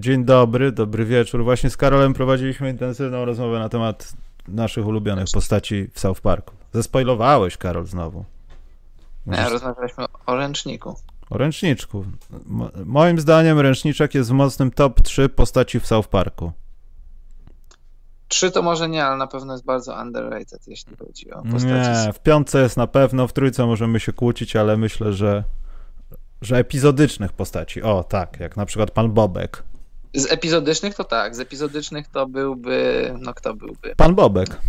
Dzień dobry, dobry wieczór. Właśnie z Karolem prowadziliśmy intensywną rozmowę na temat naszych ulubionych postaci w South Parku. Zespoilowałeś, Karol, znowu. Nie, rozmawialiśmy o ręczniku. O ręczniczku. Mo- moim zdaniem ręczniczek jest w mocnym top 3 postaci w South Parku. Trzy to może nie, ale na pewno jest bardzo underrated, jeśli chodzi o postaci. Nie, w piątce jest na pewno, w trójce możemy się kłócić, ale myślę, że, że epizodycznych postaci. O, tak, jak na przykład pan Bobek. Z epizodycznych to tak, z epizodycznych to byłby, no kto byłby? Pan Bobek.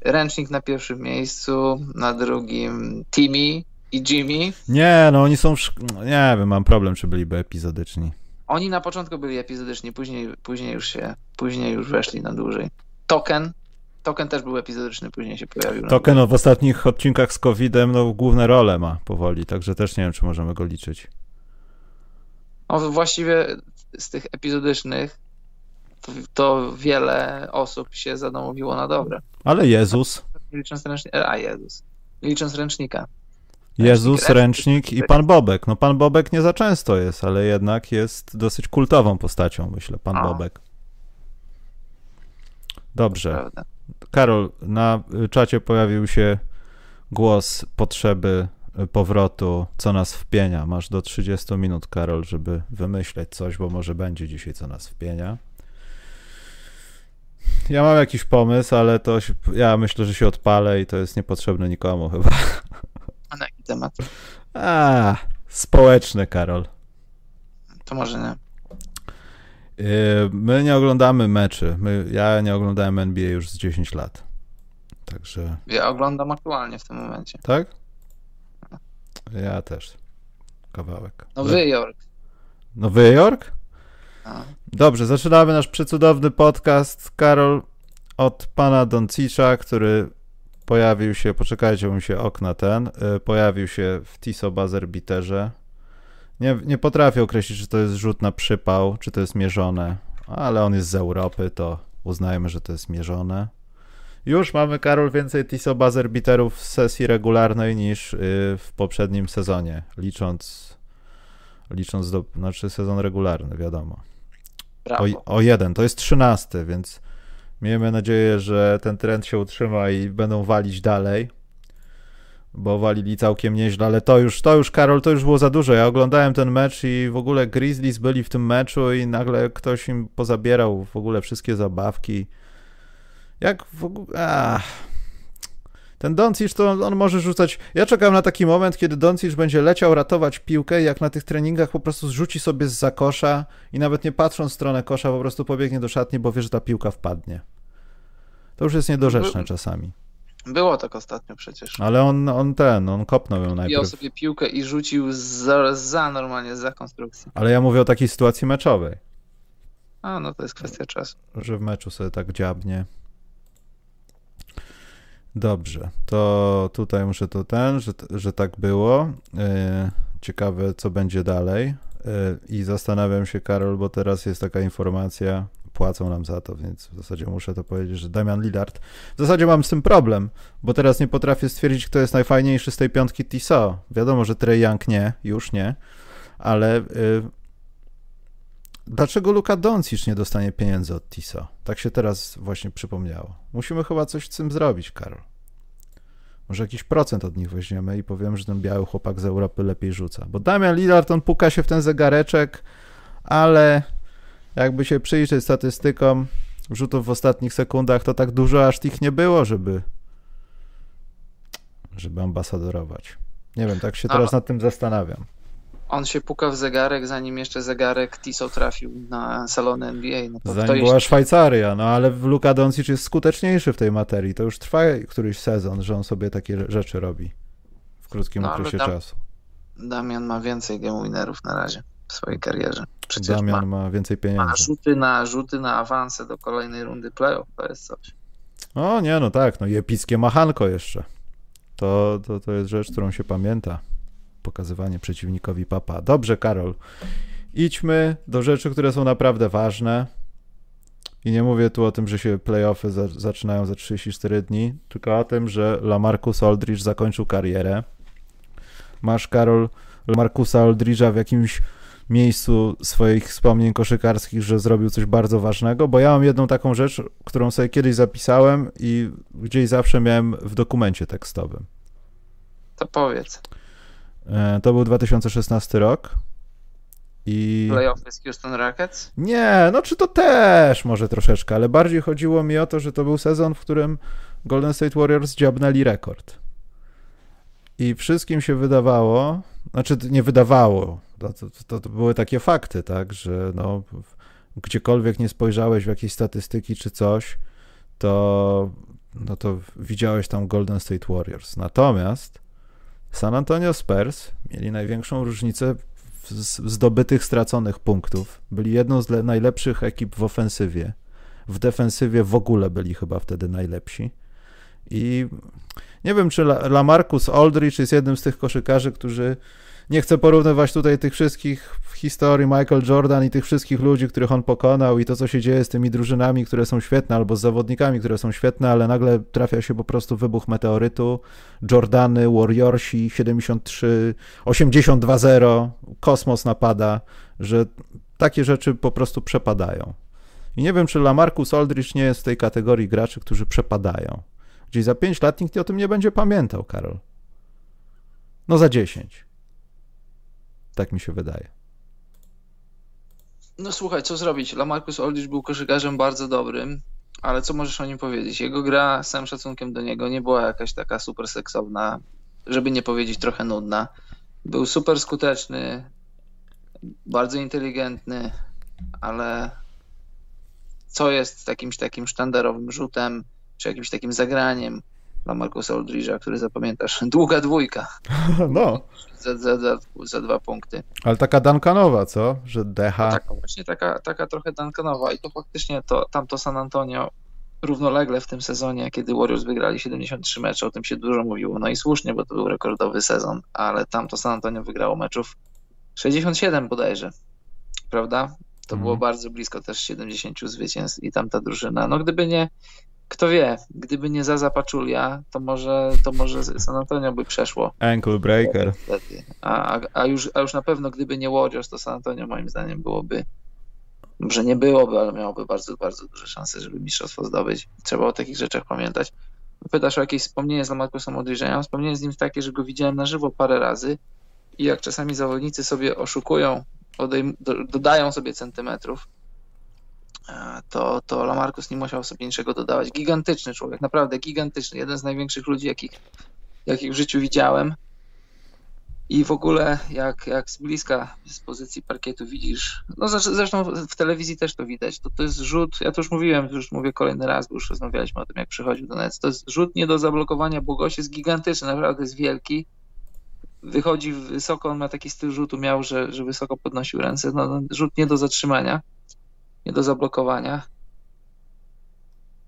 Ręcznik na pierwszym miejscu, na drugim Timmy i Jimmy. Nie, no oni są. no, Nie wiem, mam problem, czy byliby epizodyczni. Oni na początku byli epizodyczni, później, później już się, później już weszli na dłużej. Token, Token też był epizodyczny, później się pojawił. Token no, w ostatnich odcinkach z COVID-em no, główne role ma powoli, także też nie wiem, czy możemy go liczyć. No, właściwie z tych epizodycznych to, to wiele osób się zadomowiło na dobre. Ale Jezus, licząc ręcznika. A Jezus. Licząc ręcznika. Jezus, ręcznik. ręcznik i pan Bobek. No pan Bobek nie za często jest, ale jednak jest dosyć kultową postacią, myślę, pan A. Bobek. Dobrze. Karol, na czacie pojawił się głos potrzeby powrotu, co nas wpienia. Masz do 30 minut, Karol, żeby wymyśleć coś, bo może będzie dzisiaj, co nas wpienia. Ja mam jakiś pomysł, ale to się, ja myślę, że się odpalę i to jest niepotrzebne nikomu chyba. A na jaki temat? A, społeczne, Karol. To może nie. Y, My nie oglądamy meczy. My, ja nie oglądałem NBA już z 10 lat. Także, Ja oglądam aktualnie w tym momencie. tak? Ja też. Kawałek. Nowy Jork. Nowy Jork? A. Dobrze, zaczynamy nasz przecudowny podcast. Karol, od pana Doncicza, który pojawił się, poczekajcie, mu się okna ten, y, pojawił się w Tiso Buzzer Biterze. Nie, nie potrafię określić, czy to jest rzut na przypał, czy to jest mierzone, ale on jest z Europy, to uznajmy, że to jest mierzone. Już mamy, Karol, więcej Tiso Buzzer Biterów w sesji regularnej niż y, w poprzednim sezonie, licząc, licząc do, znaczy sezon regularny, wiadomo. O, o jeden, to jest trzynasty, więc miejmy nadzieję, że ten trend się utrzyma i będą walić dalej, bo walili całkiem nieźle, ale to już, to już, Karol, to już było za dużo. Ja oglądałem ten mecz i w ogóle Grizzlies byli w tym meczu i nagle ktoś im pozabierał w ogóle wszystkie zabawki. Jak w ogóle... Ach. Ten Doncic to on może rzucać. Ja czekam na taki moment, kiedy Doncic będzie leciał ratować piłkę, jak na tych treningach po prostu zrzuci sobie z za kosza i nawet nie patrząc w stronę kosza, po prostu pobiegnie do szatni, bo wie, że ta piłka wpadnie. To już jest niedorzeczne By- czasami. Było tak ostatnio przecież. Ale on, on ten, on kopnął ją Wbijał najpierw. sobie piłkę i rzucił za, za normalnie, za konstrukcję. Ale ja mówię o takiej sytuacji meczowej, A, no to jest kwestia czasu. że w meczu sobie tak dziabnie. Dobrze, to tutaj muszę to ten, że, że tak było. Yy, ciekawe, co będzie dalej. Yy, I zastanawiam się, Karol, bo teraz jest taka informacja, płacą nam za to, więc w zasadzie muszę to powiedzieć, że Damian Lillard. W zasadzie mam z tym problem, bo teraz nie potrafię stwierdzić, kto jest najfajniejszy z tej piątki TISO. Wiadomo, że Trey Young nie, już nie, ale yy, dlaczego Luka Doncic nie dostanie pieniędzy od TISO? Tak się teraz właśnie przypomniało. Musimy chyba coś z tym zrobić, Karol. Może jakiś procent od nich weźmiemy i powiem, że ten biały chłopak z Europy lepiej rzuca. Bo Damian Lillard, on puka się w ten zegareczek, ale jakby się przyjrzeć statystykom rzutów w ostatnich sekundach, to tak dużo aż tych nie było, żeby żeby ambasadorować. Nie wiem, tak się teraz nad tym zastanawiam. On się puka w zegarek, zanim jeszcze zegarek Tiso trafił na salony NBA. No to Zanim jeszcze- była Szwajcaria, no ale Luka Doncic jest skuteczniejszy w tej materii. To już trwa któryś sezon, że on sobie takie rzeczy robi w krótkim No, okresie tam- czasu. Damian ma więcej game winnerów na razie w swojej karierze. Przecież Damian ma, ma więcej ma pieniędzy. rzuty na rzuty na awanse do kolejnej rundy playoff. To jest coś. O nie, no tak, no i epickie machanko jeszcze. To, to, to jest rzecz, którą się pamięta. Pokazywanie przeciwnikowi papa. Dobrze, Karol. Idźmy do rzeczy, które są naprawdę ważne. I nie mówię tu o tym, że się playoffy za, zaczynają za 34 dni, tylko o tym, że Lamarcus Aldridge zakończył karierę. Masz, Karol, Lamarcusa Aldridge'a w jakimś miejscu swoich wspomnień koszykarskich, że zrobił coś bardzo ważnego, bo ja mam jedną taką rzecz, którą sobie kiedyś zapisałem i gdzieś zawsze miałem w dokumencie tekstowym. To powiedz. E, to był 2016 rok. I... Playoffy z Houston Rockets? Nie, no czy to też może troszeczkę, ale bardziej chodziło mi o to, że to był sezon, w którym Golden State Warriors dziabnęli rekord. I wszystkim się wydawało, znaczy nie wydawało, to, to, to były takie fakty, tak, że no, gdziekolwiek nie spojrzałeś w jakieś statystyki czy coś, to, no to widziałeś tam Golden State Warriors. Natomiast San Antonio Spurs mieli największą różnicę zdobytych, straconych punktów. Byli jedną z najlepszych ekip w ofensywie. W defensywie w ogóle byli chyba wtedy najlepsi. I nie wiem, czy Lamarcus Aldridge jest jednym z tych koszykarzy, którzy nie chcę porównywać tutaj tych wszystkich historii Michael Jordan i tych wszystkich ludzi, których on pokonał i to, co się dzieje z tymi drużynami, które są świetne, albo z zawodnikami, które są świetne, ale nagle trafia się po prostu wybuch meteorytu, Jordany, Warriorsi, 73, 82-0, kosmos napada, że takie rzeczy po prostu przepadają. I nie wiem, czy Lamarcus Aldridge nie jest w tej kategorii graczy, którzy przepadają. Gdzieś za 5 lat nikt o tym nie będzie pamiętał, Karol. No za 10. Tak mi się wydaje. No słuchaj, co zrobić? Lamarcus Aldridge był koszykarzem bardzo dobrym, ale co możesz o nim powiedzieć? Jego gra, z całym szacunkiem do niego, nie była jakaś taka super seksowna, żeby nie powiedzieć trochę nudna. Był super skuteczny, bardzo inteligentny, ale co jest jakimś takim sztandarowym rzutem, czy jakimś takim zagraniem dla Markusa Aldridge'a, który zapamiętasz? Długa dwójka. No. Za, za, za, za, dwa punkty. Ale taka Duncanowa, co? Że decha. No taka właśnie taka, taka trochę Duncanowa i to faktycznie to, tamto San Antonio równolegle w tym sezonie, kiedy Warriors wygrali 73 mecze, o tym się dużo mówiło, no i słusznie, bo to był rekordowy sezon, ale tamto San Antonio wygrało meczów 67 bodajże, prawda? To było mhm. bardzo blisko też 70 zwycięstw i tamta drużyna, no gdyby nie kto wie, gdyby nie Zaza Paczulia, to może, to może San Antonio by przeszło. Ankle breaker. A, a, już, a już na pewno gdyby nie Warriors, to San Antonio moim zdaniem byłoby, może nie byłoby, ale miałoby bardzo, bardzo duże szanse, żeby mistrzostwo zdobyć. Trzeba o takich rzeczach pamiętać. Pytasz o jakieś wspomnienie z Lamarcusem Odryżeniem. Wspomnienie z nim takie, że go widziałem na żywo parę razy i jak czasami zawodnicy sobie oszukują, dodają sobie centymetrów, to, to Lamarcus nie musiał sobie niczego dodawać. Gigantyczny człowiek, naprawdę gigantyczny. Jeden z największych ludzi, jakich, jakich w życiu widziałem. I w ogóle, jak, jak z bliska, z pozycji parkietu widzisz, no zresztą w telewizji też to widać, to, to jest rzut, ja to już mówiłem, już mówię kolejny raz, bo już rozmawialiśmy o tym, jak przychodził do Nets, to jest rzut nie do zablokowania, bo gość jest gigantyczny, naprawdę jest wielki, wychodzi wysoko, on ma taki styl rzutu miał, że, że wysoko podnosił ręce, no, no rzut nie do zatrzymania nie do zablokowania.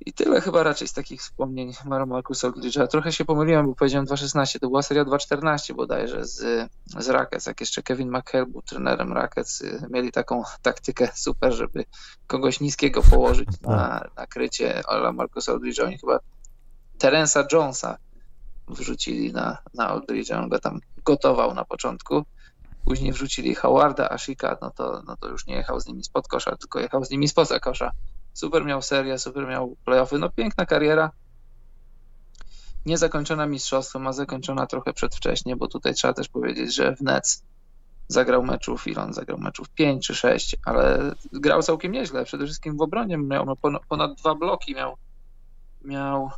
I tyle chyba raczej z takich wspomnień Markusa Aldridge'a. Trochę się pomyliłem, bo powiedziałem 2.16, to była seria 2.14 bodajże z, z Rackets, jak jeszcze Kevin McHale był trenerem Rackets, mieli taką taktykę super, żeby kogoś niskiego położyć na, na krycie Ala Markusa Aldridge'a. Oni chyba Terensa Jonesa wrzucili na, na Aldridge'a, on go tam gotował na początku Później wrzucili Howarda, Ashika, no to, no to już nie jechał z nimi spod kosza, tylko jechał z nimi spoza kosza. Super miał serię, super miał playoffy, no piękna kariera. Niezakończona mistrzostwem, a zakończona trochę przedwcześnie, bo tutaj trzeba też powiedzieć, że w Nets zagrał meczów, ile on zagrał meczów? 5 czy 6, ale grał całkiem nieźle. Przede wszystkim w obronie miał no, ponad, dwa bloki, miał, miał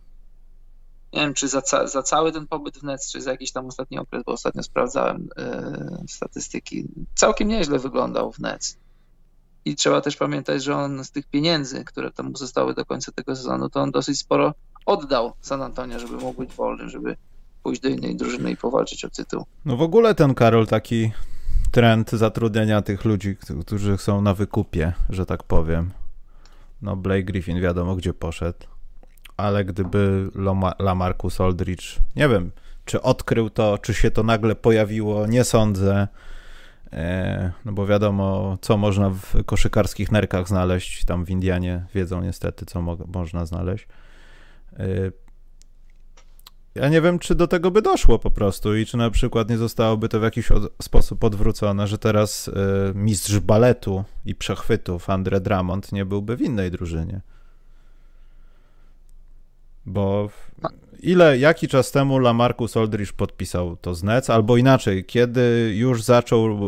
nie wiem, czy za, ca za cały ten pobyt w Nets, czy za jakiś tam ostatni okres, bo ostatnio sprawdzałem yy, statystyki, całkiem nieźle wyglądał w Nets. I trzeba też pamiętać, że on z tych pieniędzy, które tam zostały do końca tego sezonu, to on dosyć sporo oddał San Antonio, żeby mógł być wolny, żeby pójść do innej drużyny i powalczyć o tytuł. No w ogóle ten Karol taki trend zatrudniania tych ludzi, którzy są na wykupie, że tak powiem. No Blake Griffin wiadomo gdzie poszedł ale gdyby Lamarcus Aldridge, nie wiem, czy odkrył to, czy się to nagle pojawiło, nie sądzę. E, no bo wiadomo, co można w koszykarskich nerkach znaleźć. Tam w Indianie wiedzą niestety, co mo można znaleźć. E, ja nie wiem, czy do tego by doszło po prostu i czy na przykład nie zostałoby to w jakiś sposób odwrócone, że teraz y, mistrz baletu i przechwytów Andre Drummond nie byłby w innej drużynie. Bo ile, jaki czas temu Lamarcus Aldridge podpisał to z Nets, albo inaczej, kiedy już zaczął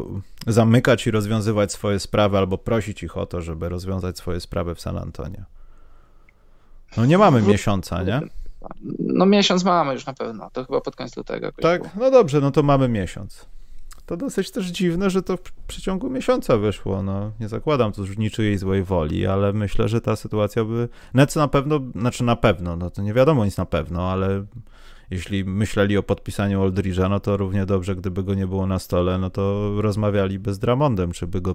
zamykać i rozwiązywać swoje sprawy, albo prosić ich o to, żeby rozwiązać swoje sprawy w San Antonio? No nie mamy miesiąca, nie? No miesiąc mamy już na pewno, to chyba pod koniec lutego. Tak, no dobrze, no to mamy miesiąc. To dosyć też dziwne, że to w przeciągu miesiąca wyszło. No, nie zakładam tu niczyjej złej woli, ale myślę, że ta sytuacja by. Nec na pewno, znaczy na pewno, no to nie wiadomo nic na pewno, ale jeśli myśleli o podpisaniu Oldridge'a, no to równie dobrze, gdyby go nie było na stole, no to rozmawialiby z Dramondem, czy by go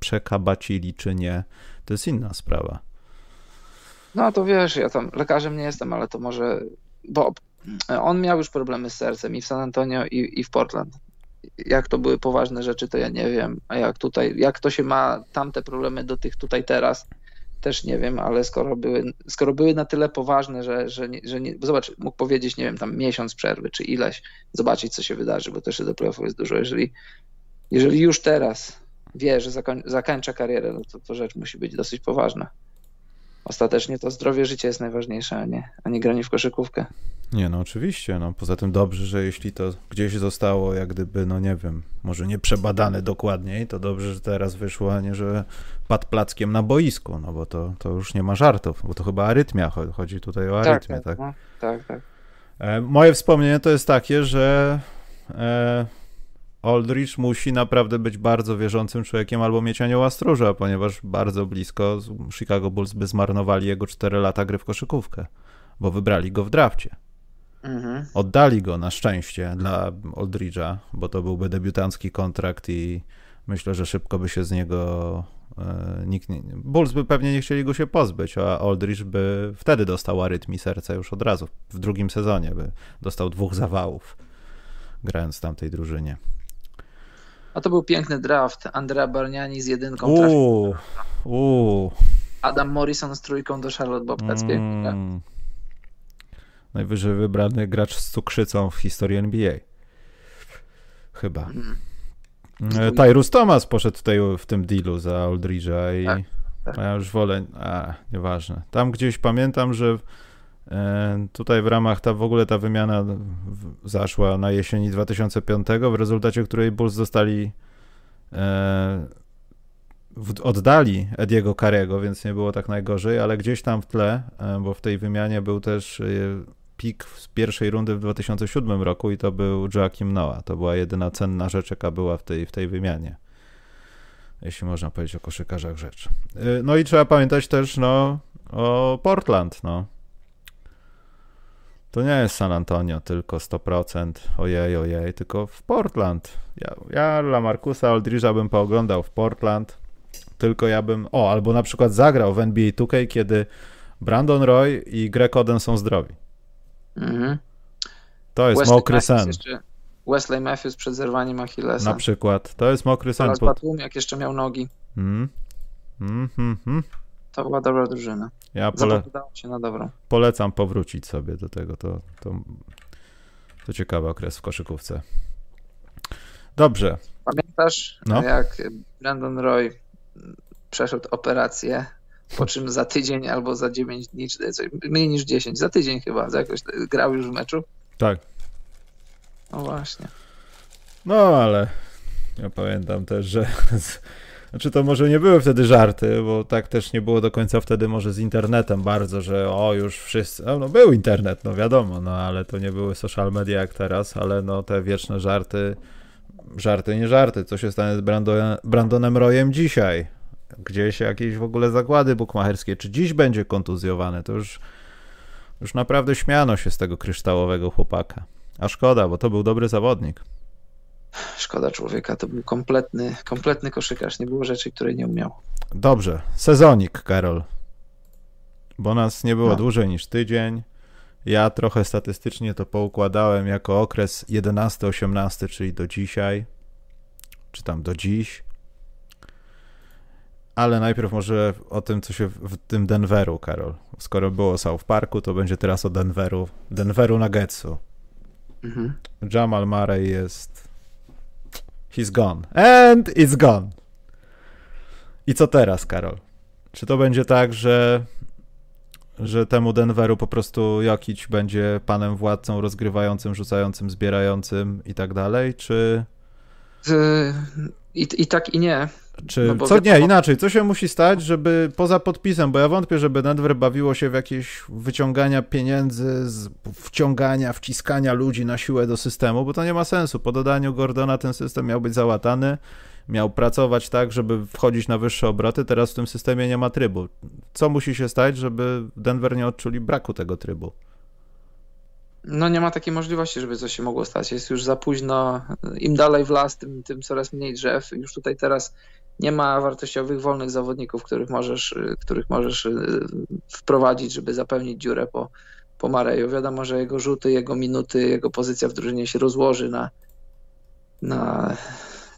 przekabacili, czy nie. To jest inna sprawa. No to wiesz, ja tam lekarzem nie jestem, ale to może, bo on miał już problemy z sercem i w San Antonio i, i w Portland. Jak to były poważne rzeczy, to ja nie wiem. A jak tutaj, jak to się ma tamte problemy do tych tutaj teraz, też nie wiem, ale skoro były, skoro były na tyle poważne, że, że, nie, że nie, zobacz, mógł powiedzieć, nie wiem, tam miesiąc przerwy, czy ileś, zobaczyć, co się wydarzy, bo też do playoffów jest dużo. Jeżeli, jeżeli już teraz wie, że zakoń, zakończa karierę, no to, to rzecz musi być dosyć poważna ostatecznie to zdrowie życia jest najważniejsze, a nie, a nie granie w koszykówkę. Nie, no oczywiście. No, poza tym dobrze, że jeśli to gdzieś zostało, jak gdyby, no nie wiem, może nie przebadane dokładniej, to dobrze, że teraz wyszło, a nie, że padł plackiem na boisku, no bo to, to już nie ma żartów, bo to chyba arytmia, chodzi tutaj o tak, arytmię, tak? Tak, no, tak. tak. E, moje wspomnienie to jest takie, że e, Aldrich musi naprawdę być bardzo wierzącym człowiekiem albo mieć anioła stróża, ponieważ bardzo blisko Chicago Bulls by zmarnowali jego 4 lata gry w koszykówkę, bo wybrali go w drafcie. Mhm. Oddali go na szczęście dla Aldridge'a, bo to byłby debiutancki kontrakt i myślę, że szybko by się z niego e, nikt nie, Bulls by pewnie nie chcieli go się pozbyć, a Aldridge by wtedy dostał arytmii serca już od razu, w drugim sezonie by dostał dwóch zawałów grając w tamtej drużynie. A to był piękny draft. Andrea Barniani z jedynką uuu, uuu. Adam Morrison z trójką do Charlotte Bobcats. Mm. Najwyżej wybrany gracz z cukrzycą w historii NBA. Chyba. Mm. E, Tyrus Thomas poszedł tutaj w tym dealu za Aldridge'a i tak, tak. ja już wolę, a nieważne. Tam gdzieś pamiętam, że tutaj w ramach ta w ogóle ta wymiana zaszła na jesieni 2005, w rezultacie której Bulls zostali e, oddali Ediego Carego, więc nie było tak najgorzej, ale gdzieś tam w tle, e, bo w tej wymianie był też pik z pierwszej rundy w 2007 roku i to był Joakim Noah. To była jedyna cenna rzecz, jaka była w tej, w tej wymianie. Jeśli można powiedzieć o koszykarzach rzecz. No i trzeba pamiętać też no, o Portland. No. To nie jest San Antonio, tylko 100%, ojej, ojej, tylko w Portland. Ja, ja dla Markusa Aldridge'a bym pooglądał w Portland, tylko ja bym, o, albo na przykład zagrał w NBA 2K, kiedy Brandon Roy i Greg Oden są zdrowi. Mhm. To jest Wesley mokry sen. Jeszcze, Wesley Matthews przed zerwaniem Achillesa. Na przykład, to jest mokry sen. Teraz Batum, jak jeszcze miał nogi. Mm. Mm, mm, mm. To była dobra drużyna. Ja pole... się na dobrą. Polecam powrócić sobie do tego. To, to, to ciekawy okres w koszykówce. Dobrze. Pamiętasz, no? jak Brandon Roy przeszedł operację, po czym za tydzień albo za 9 dni, czy coś, mniej niż 10, za tydzień chyba, za jakoś grał już w meczu? Tak. No właśnie. No ale ja pamiętam też, że znaczy to może nie były wtedy żarty, bo tak też nie było do końca wtedy może z internetem bardzo, że o już wszyscy, no, no był internet, no wiadomo, no ale to nie były social media jak teraz, ale no te wieczne żarty, żarty nie żarty, co się stanie z Brandon, Brandonem Royem dzisiaj? Gdzieś jakieś w ogóle zakłady bukmacherskie, czy dziś będzie kontuzjowany, to już, już naprawdę śmiano się z tego kryształowego chłopaka. A szkoda, bo to był dobry zawodnik. Szkoda człowieka, to był kompletny, kompletny koszykarz. Nie było rzeczy, której nie umiał. Dobrze, sezonik, Karol. Bo nas nie było no. dłużej niż tydzień. Ja trochę statystycznie to poukładałem jako okres 11-18, czyli do dzisiaj, czy tam do dziś. Ale najpierw może o tym, co się w tym Denveru, Karol. Skoro było South Parku, to będzie teraz o Denveru. Denveru Nuggetsu. Mhm. Jamal Murray jest... He's gone. And it's gone. I co teraz, Karol? Czy to będzie tak, że że temu Denveru po prostu Jokic będzie panem władcą, rozgrywającym, rzucającym, zbierającym i tak dalej, czy... I, i tak i nie. Czy, no co nie, inaczej, co się musi stać, żeby poza podpisem, bo ja wątpię, żeby Denver bawiło się w jakieś wyciągania pieniędzy, wciągania, wciskania ludzi na siłę do systemu, bo to nie ma sensu. Po dodaniu Gordona ten system miał być załatany, miał pracować tak, żeby wchodzić na wyższe obroty, teraz w tym systemie nie ma trybu. Co musi się stać, żeby Denver nie odczuli braku tego trybu? No nie ma takiej możliwości, żeby coś się mogło stać. Jest już za późno. Im dalej w las, tym, tym coraz mniej drzew. Już tutaj teraz nie ma wartościowych, wolnych zawodników, których możesz, których możesz y, wprowadzić, żeby zapełnić dziurę po, po Mareju. Wiadomo, że jego rzuty, jego minuty, jego pozycja w drużynie się rozłoży na, na,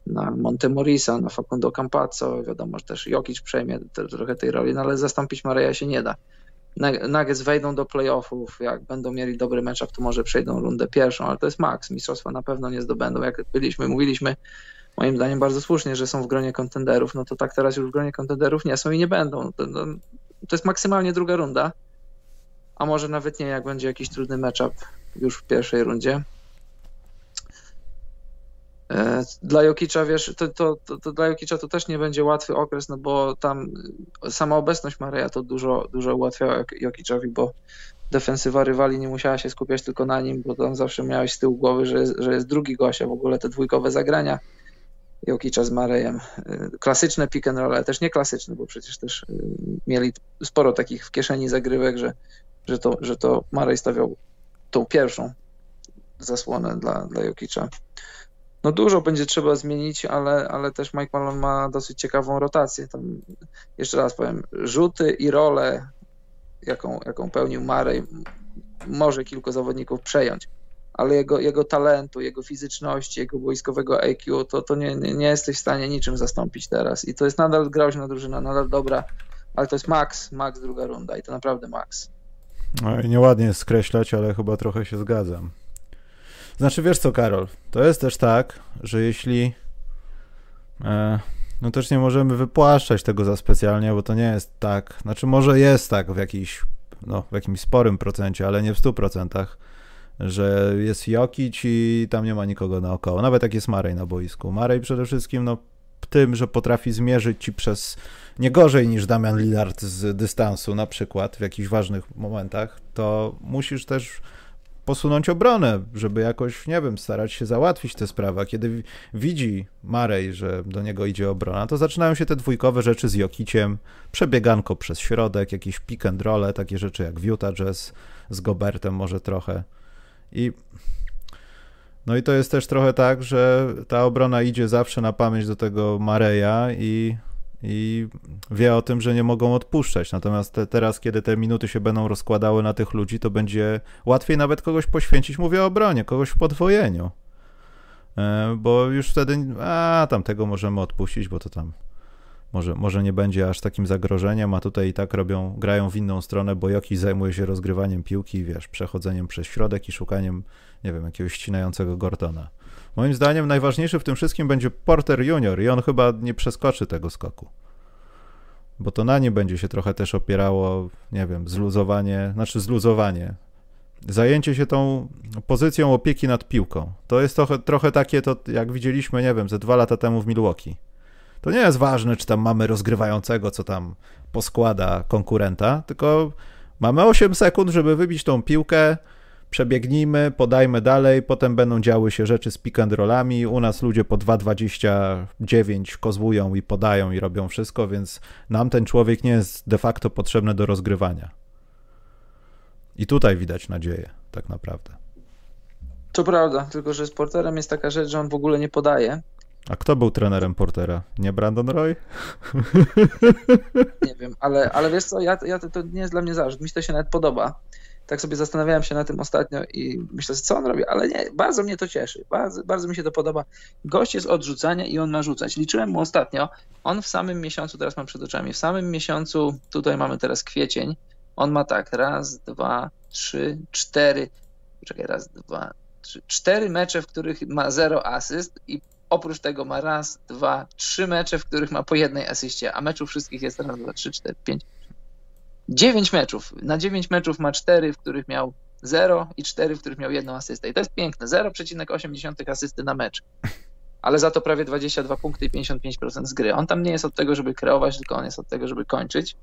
na Monte Morisa, na Facundo Campazzo. Wiadomo, że też Jokic przejmie trochę tej roli, no ale zastąpić Mareja się nie da. Nuggets wejdą do playoffów, jak będą mieli dobry matchup, to może przejdą rundę pierwszą, ale to jest maks. Mistrzostwa na pewno nie zdobędą. Jak byliśmy, mówiliśmy moim zdaniem bardzo słusznie, że są w gronie kontenderów, no to tak teraz już w gronie kontenderów nie są i nie będą. To, no, to jest maksymalnie druga runda, a może nawet nie, jak będzie jakiś trudny matchup już w pierwszej rundzie. E, dla Jokicza, wiesz, to, to, to, to, dla Jokicza to też nie będzie łatwy okres, no bo tam sama obecność Mareja to dużo, dużo ułatwiała Jokiczowi, bo defensywa rywali nie musiała się skupiać tylko na nim, bo tam zawsze miałeś z tyłu głowy, że jest, że jest drugi gość, a w ogóle te dwójkowe zagrania Jokicza z Marejem. E, klasyczne pick and roll, ale też nie klasyczne, bo przecież też e, mieli sporo takich w kieszeni zagrywek, że, że, to, że to Marej stawiał tą pierwszą zasłonę dla, dla Jokicza. No dużo będzie trzeba zmienić, ale, ale też Mike Malone ma dosyć ciekawą rotację. Tam jeszcze raz powiem, rzuty i role, jaką, jaką pełnił Marej, może kilku zawodników przejąć, ale jego, jego talentu, jego fizyczności, jego wojskowego IQ, to, to nie, nie, nie jesteś w stanie niczym zastąpić teraz. I to jest nadal groźna drużyna, nadal dobra, ale to jest max, max druga runda i to naprawdę max. No nieładnie skreślać, ale chyba trochę się zgadzam. Znaczy, wiesz co, Karol, to jest też tak, że jeśli. E, no też nie możemy wypłaszczać tego za specjalnie, bo to nie jest tak. Znaczy, może jest tak w jakiś, no, w jakimś sporym procencie, ale nie w 100%, że jest Jokic i tam nie ma nikogo naokoło. Nawet jak jest Marej na boisku. Marej przede wszystkim, no, tym, że potrafi zmierzyć ci przez nie gorzej niż Damian Lillard z dystansu, na przykład w jakichś ważnych momentach, to musisz też posunąć obronę, żeby jakoś, nie wiem, starać się załatwić tę sprawę. Kiedy widzi Marej, że do niego idzie obrona, to zaczynają się te dwójkowe rzeczy z Jokiciem, przebieganko przez środek, jakieś pick and roll, takie rzeczy jak Utah Jazz z Gobertem może trochę. I no i to jest też trochę tak, że ta obrona idzie zawsze na pamięć do tego Mareja i i wie o tym, że nie mogą odpuszczać. Natomiast te, teraz, kiedy te minuty się będą rozkładały na tych ludzi, to będzie łatwiej nawet kogoś poświęcić. Mówię o obronie, kogoś w podwojeniu. E, bo już wtedy, a tam tego możemy odpuścić, bo to tam może, może nie będzie aż takim zagrożeniem, a tutaj i tak robią, grają w inną stronę, bo Joki zajmuje się rozgrywaniem piłki, wiesz, przechodzeniem przez środek i szukaniem, nie wiem, jakiegoś ścinającego Gordona. Moim zdaniem najważniejszy w tym wszystkim będzie Porter Junior i on chyba nie przeskoczy tego skoku. Bo to na nim będzie się trochę też opierało, nie wiem, zluzowanie, znaczy zluzowanie. Zajęcie się tą pozycją opieki nad piłką. To jest trochę, trochę takie, to jak widzieliśmy, nie wiem, ze dwa lata temu w Milwaukee. To nie jest ważne, czy tam mamy rozgrywającego, co tam poskłada konkurenta, tylko mamy 8 sekund, żeby wybić tą piłkę, przebiegnijmy, podajmy dalej, potem będą działy się rzeczy z pick and rollami. U nas ludzie po 2,29 kozłują i podają i robią wszystko, więc nam ten człowiek nie jest de facto potrzebny do rozgrywania. I tutaj widać nadzieję, tak naprawdę. To prawda, tylko że z jest taka rzecz, że on w ogóle nie podaje. A kto był trenerem Portera? Nie Brandon Roy? Nie wiem, ale, ale wiesz co, ja, ja to, nie jest dla mnie zarzut. Mi to się nawet podoba tak sobie zastanawiałem się na tym ostatnio i myślę, co on robi, ale nie, bardzo mnie to cieszy, bardzo, bardzo mi się to podoba. Gość jest od rzucania i on ma rzucać. Liczyłem mu ostatnio, on w samym miesiącu, teraz mam przed oczami, w samym miesiącu, tutaj mamy teraz kwiecień, on ma tak, raz, dwa, trzy, cztery, czekaj, raz, dwa, trzy, cztery mecze, w których ma zero asyst i oprócz tego ma raz, dwa, trzy mecze, w których ma po jednej asyście, a meczów wszystkich jest raz, dwa, trzy, cztery, pięć, 9 meczów. Na 9 meczów ma 4, w których miał 0 i 4, w których miał jedną asystę. I to jest piękne. 0,8 asysty na mecz. Ale za to prawie 22 punkty i 55% z gry. On tam nie jest od tego, żeby kreować, tylko on jest od tego, żeby kończyć.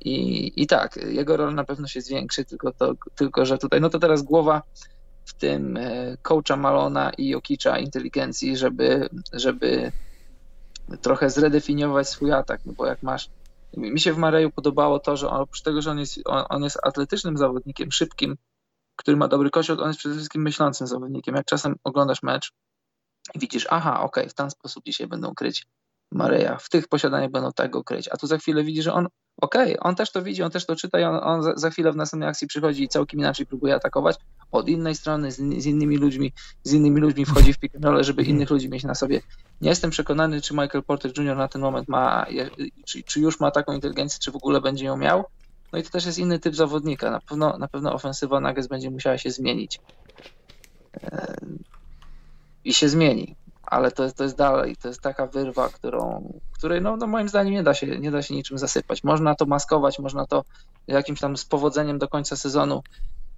I, i tak, jego rola na pewno się zwiększy, tylko, to, tylko że tutaj, no to teraz głowa w tym e, coacha Malona i Jokicza inteligencji, żeby, żeby trochę zredefiniować swój atak, no bo jak masz mi się w Mareju podobało to, że on, oprócz tego, że on jest, on, on jest atletycznym zawodnikiem, szybkim, który ma dobry kosiok, on jest przede wszystkim myślącym zawodnikiem. Jak czasem oglądasz mecz i widzisz, aha, okej, okay, w ten sposób dzisiaj będą kryć Mareja, w tych posiadaniach będą tak go kryć, a tu za chwilę widzi, że on, okej, okay, on też to widzi, on też to czyta i on, on za, za, chwilę w następnej akcji przychodzi i całkiem inaczej próbuje atakować, od innej strony, z, z innymi ludźmi, z innymi ludźmi wchodzi w pick żeby innych ludzi mieć na sobie. Nie jestem przekonany, czy Michael Porter Jr. na ten moment ma, czy, czy już ma taką inteligencję, czy w ogóle będzie ją miał. No i to też jest inny typ zawodnika. Na pewno, na pewno ofensywa Nuggets będzie musiała się zmienić. I się zmieni, ale to jest, to jest dalej, to jest taka wyrwa, którą, której no, no moim zdaniem nie da, się, nie da się niczym zasypać. Można to maskować, można to jakimś tam z powodzeniem do końca sezonu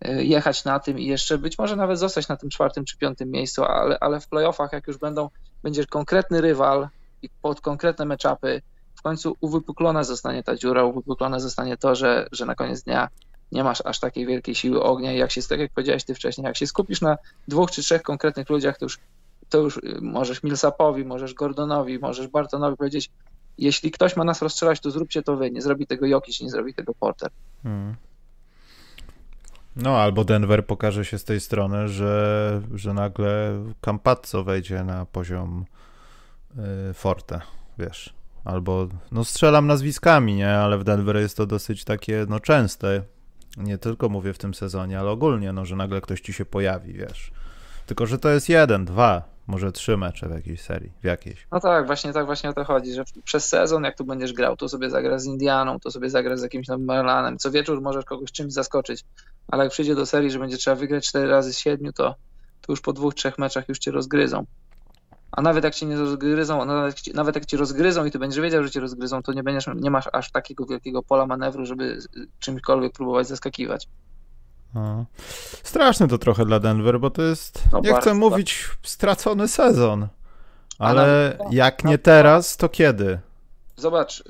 Y, jechać na tym i jeszcze być może nawet zostać na tym czwartym czy piątym miejscu, ale, ale w playoffach, jak już będą, będzie konkretny rywal i pod konkretne meczapy, w końcu uwypuklona zostanie ta dziura, uwypuklone zostanie to, że, że na koniec dnia nie masz aż takiej wielkiej siły ognia i jak się, tak jak powiedziałeś ty wcześniej, jak się skupisz na dwóch czy trzech konkretnych ludziach, to już, to już y, możesz Millsapowi, możesz Gordonowi, możesz Bartonowi powiedzieć, jeśli ktoś ma nas rozstrzelać, to zróbcie to wy, nie zrobi tego Jokic, nie zrobi tego Porter. Hmm. No, albo Denver pokaże się z tej strony, że, że nagle Campazzo wejdzie na poziom y, Forte, wiesz. Albo, no strzelam nazwiskami, nie? Ale w Denver jest to dosyć takie, no częste. Nie tylko mówię w tym sezonie, ale ogólnie, no, że nagle ktoś ci się pojawi, wiesz. Tylko, że to jest jeden, dwa, może trzy mecze w jakiejś serii, w jakiejś. No tak, właśnie tak właśnie o to chodzi, że przez sezon, jak tu będziesz grał, to sobie zagra z Indianą, to sobie zagra z jakimś tam Merlanem, co wieczór możesz kogoś czymś zaskoczyć, ale jak przyjdzie do serii, że będzie trzeba wygrać cztery razy z siedmiu, to, to już po dwóch, trzech meczach już cię rozgryzą. A nawet jak cię nie rozgryzą, nawet, nawet jak cię rozgryzą i ty będziesz wiedział, że cię rozgryzą, to nie, będziesz, nie masz aż takiego wielkiego pola manewru, żeby czymkolwiek próbować zaskakiwać. No. Straszne to trochę dla Denver, bo to jest, no nie chcę mówić, stracony sezon. Ale na, jak nie teraz, to kiedy? Zobacz, y,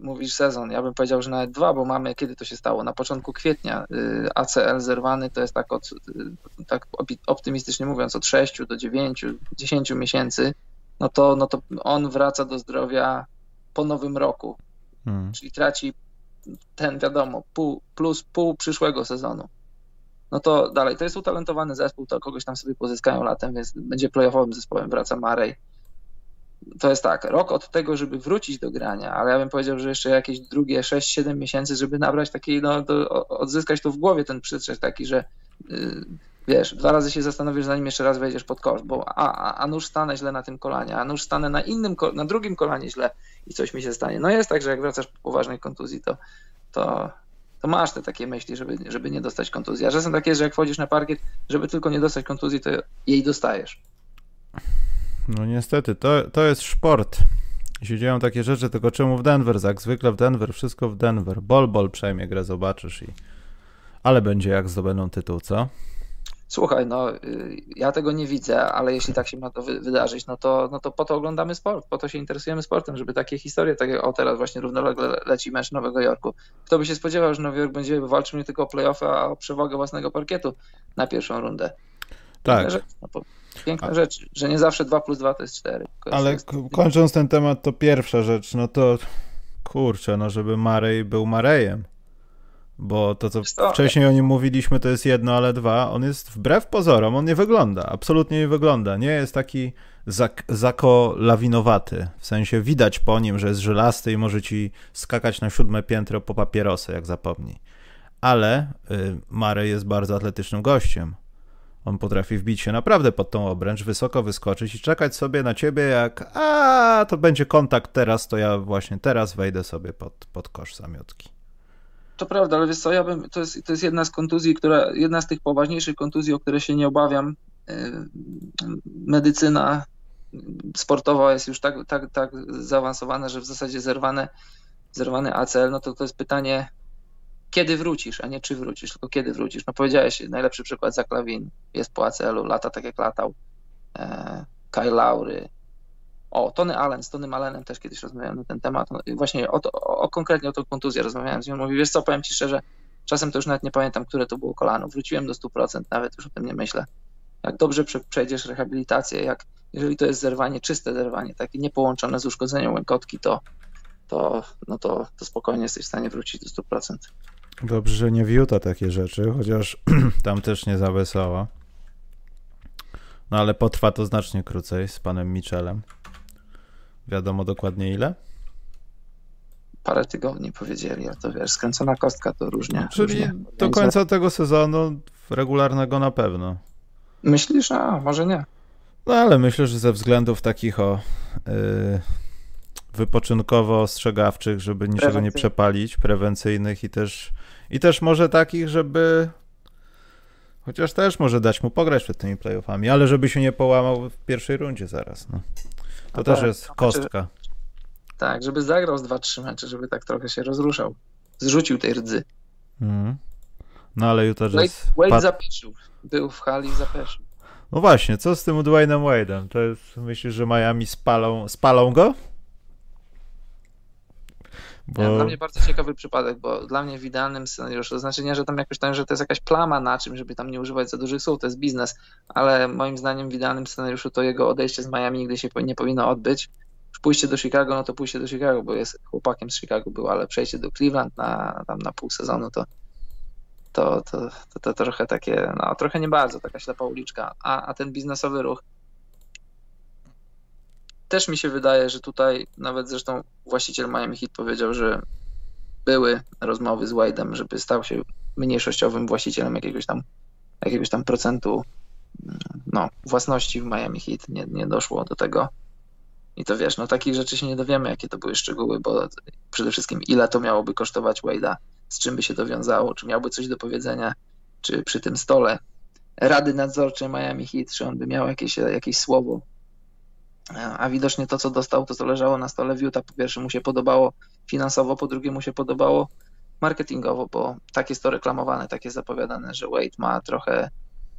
mówisz sezon. Ja bym powiedział, że nawet dwa, bo mamy, kiedy to się stało? Na początku kwietnia y, ACL zerwany to jest tak, od, y, tak optymistycznie mówiąc, od 6 do 9, 10 miesięcy. No to, no to on wraca do zdrowia po nowym roku. Hmm. Czyli traci ten, wiadomo, pół, plus pół przyszłego sezonu no to dalej, to jest utalentowany zespół, to kogoś tam sobie pozyskają latem, więc będzie playoffowym zespołem, wraca Marej. To jest tak, rok od tego, żeby wrócić do grania, ale ja bym powiedział, że jeszcze jakieś drugie 6-7 miesięcy, żeby nabrać takiej, no, odzyskać to w głowie ten przytrzeć taki, że yy, wiesz, dwa razy się zastanowisz, zanim jeszcze raz wejdziesz pod kosz, bo a, a, a nóż stanę źle na tym kolanie, a nóż stanę na innym, na drugim kolanie źle i coś mi się stanie. No jest tak, że jak wracasz po poważnej kontuzji, to, to, to masz te takie myśli, żeby, żeby nie dostać kontuzji. A czasem takie, że jak wchodzisz na parkiet, żeby tylko nie dostać kontuzji, to jej dostajesz. No niestety, to, to jest sport. Się dzieją takie rzeczy, tylko czemu w Denver? Jak zwykle w Denver, wszystko w Denver. Bol, bol przejmie grę, zobaczysz i... Ale będzie jak zdobędą tytuł, co? Słuchaj, no y, ja tego nie widzę, ale jeśli tak się ma to wydarzyć, no to, no to po to oglądamy sport, po to się interesujemy sportem, żeby takie historie, tak jak o teraz właśnie równolegle leci mecz Nowego Jorku. Kto by się spodziewał, że Nowy Jork będzie walczył nie tylko o playoffy, a o przewagę własnego parkietu na pierwszą rundę. Tak. Piękna rzecz, no, piękna a... rzecz że nie zawsze 2 plus 2 to jest 4. Ale jest... kończąc ten temat, to pierwsza rzecz, no to kurczę, no żeby Marej był Marejem. Bo to, co wcześniej o nim mówiliśmy, to jest jedno, ale dwa. On jest wbrew pozorom, on nie wygląda, absolutnie nie wygląda. Nie jest taki zak zakolawinowaty. W sensie widać po nim, że jest żelasty i może ci skakać na siódme piętro po papierosy, jak zapomni. ale y, Murray jest bardzo atletycznym gościem. On potrafi wbić się naprawdę pod tą obręcz, wysoko wyskoczyć i czekać sobie na ciebie jak a to będzie kontakt teraz, to ja właśnie teraz wejdę sobie pod, pod kosz zamiotki. To prawda, ale wiesz co, ja bym, to, jest, to jest jedna z kontuzji, która, jedna z tych poważniejszych kontuzji, o które się nie obawiam. Y, medycyna sportowa jest już tak, tak, tak zaawansowana, że w zasadzie zerwane, zerwany ACL, no to to jest pytanie, kiedy wrócisz, a nie czy wrócisz, tylko kiedy wrócisz. No powiedziałeś, najlepszy przykład za Klawin jest po ACL-u, lata tak jak latał. E, Kyle Laury. O, Tony Allen, z Tony Allenem też kiedyś rozmawiałem na ten temat. No, właśnie o, to, o, konkretnie o tą kontuzję rozmawiałem z nią. Mówi, wiesz co, powiem ci szczerze, czasem to już nawet nie pamiętam, które to było kolano. Wróciłem do 100%, nawet już o tym nie myślę. Jak dobrze przejdziesz rehabilitację, jak jeżeli to jest zerwanie, czyste zerwanie, takie niepołączone z uszkodzeniem łękotki, to, to, no to, to spokojnie jesteś w stanie wrócić do 100%. Dobrze, że nie wiuta takie rzeczy, chociaż tam też nie za wesoło. No ale potrwa to znacznie krócej z panem Michelem. Wiadomo dokładnie ile? Parę tygodni powiedzieli, a to wiesz, skręcona kostka to różnie. Czyli różnie. do końca tego sezonu regularnego na pewno. Myślisz? A, może nie. No ale myślę, że ze względów takich o yy, wypoczynkowo-ostrzegawczych, żeby niczego nie przepalić, prewencyjnych i też, i też może takich, żeby chociaż też może dać mu pograć przed tymi playoffami, ale żeby się nie połamał w pierwszej rundzie zaraz. No. To no też tak, jest kostka. tak, żeby zagrał z 2-3 mecze, żeby tak trochę się rozruszał. Zrzucił tej rdzy. Mm. No ale Utah Jazz... Wade, Wade zapeszył. Był w hali i zapeszył. No właśnie, co z tym Dwaynem Wade'em? To jest, myślisz, że Miami spalą, spalą go? Bo... Dla mnie bardzo ciekawy przypadek, bo dla mnie w idealnym scenariuszu, to znaczy nie, że tam jakoś tam, że to jest jakaś plama na czym, żeby tam nie używać za dużych słów, to jest biznes, ale moim zdaniem w idealnym scenariuszu to jego odejście z Miami nigdy się nie powinno odbyć. Pójście do Chicago, no to pójście do Chicago, bo jest chłopakiem z Chicago był, ale przejście do Cleveland na, tam na pół sezonu to, to, to, to, to trochę takie, no trochę nie bardzo, taka ślepa uliczka, a, a ten biznesowy ruch też mi się wydaje, że tutaj nawet zresztą właściciel Miami Heat powiedział, że były rozmowy z Wade'em, żeby stał się mniejszościowym właścicielem jakiegoś tam, jakiegoś tam procentu no, własności w Miami Heat. Nie, nie doszło do tego. I to wiesz, no takich rzeczy się nie dowiemy, jakie to były szczegóły, bo przede wszystkim ile to miałoby kosztować Wade'a, z czym by się to wiązało, czy miałby coś do powiedzenia, czy przy tym stole Rady Nadzorczej Miami Heat, czy on by miał jakieś, jakieś słowo a widocznie to, co dostał, to co leżało na stole Wiuta, po pierwsze mu się podobało finansowo, po drugie mu się podobało marketingowo, bo tak jest to reklamowane, tak jest zapowiadane, że Wade ma trochę,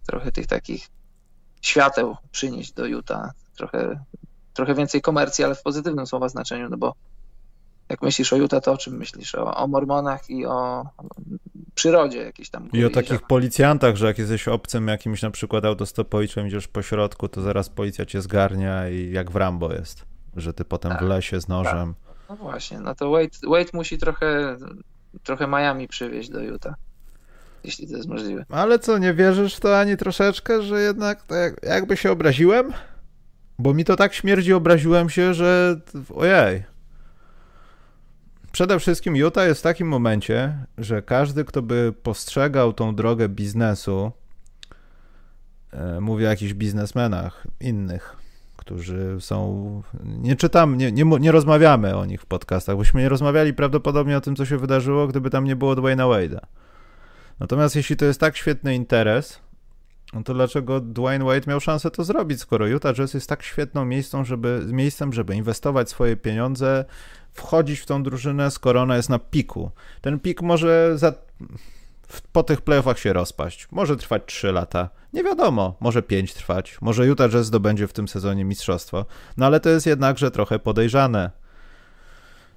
trochę tych takich świateł przynieść do Utah, trochę, trochę więcej komercji, ale w pozytywnym słowa znaczeniu, no bo jak myślisz o Utah, to o czym myślisz? O, o mormonach i o przyrodzie jakiejś tam. I o takich policjantach, że jak jesteś obcym jakimś na przykład autostopowiczem, idziesz po środku, to zaraz policja cię zgarnia i jak w Rambo jest, że ty potem tak, w lesie z nożem. Tak. No właśnie, no to Wade, Wade musi trochę, trochę Miami przywieźć do Utah jeśli to jest możliwe. Ale co, nie wierzysz to ani troszeczkę, że jednak tak jakby się obraziłem? Bo mi to tak śmierdzi, obraziłem się, że ojej przede wszystkim Utah jest w takim momencie, że każdy, kto by postrzegał tą drogę biznesu, e, mówię o jakichś biznesmenach innych, którzy są. Nie czytam, nie, nie, nie rozmawiamy o nich w podcastach, bośmy nie rozmawiali prawdopodobnie o tym, co się wydarzyło, gdyby tam nie było Dwayna Wade'a. Natomiast jeśli to jest tak świetny interes, no to dlaczego Dwayne Wade miał szansę to zrobić, skoro Utah Jazz jest tak świetną miejscem, żeby, miejscem, żeby inwestować swoje pieniądze, wchodzić w tą drużynę, skoro ona jest na piku. Ten pik może za, po tych playoffach się rozpaść. Może trwać 3 lata. Nie wiadomo, może 5 trwać. Może Utah Jazz zdobędzie w tym sezonie mistrzostwo. No ale to jest jednakże trochę podejrzane,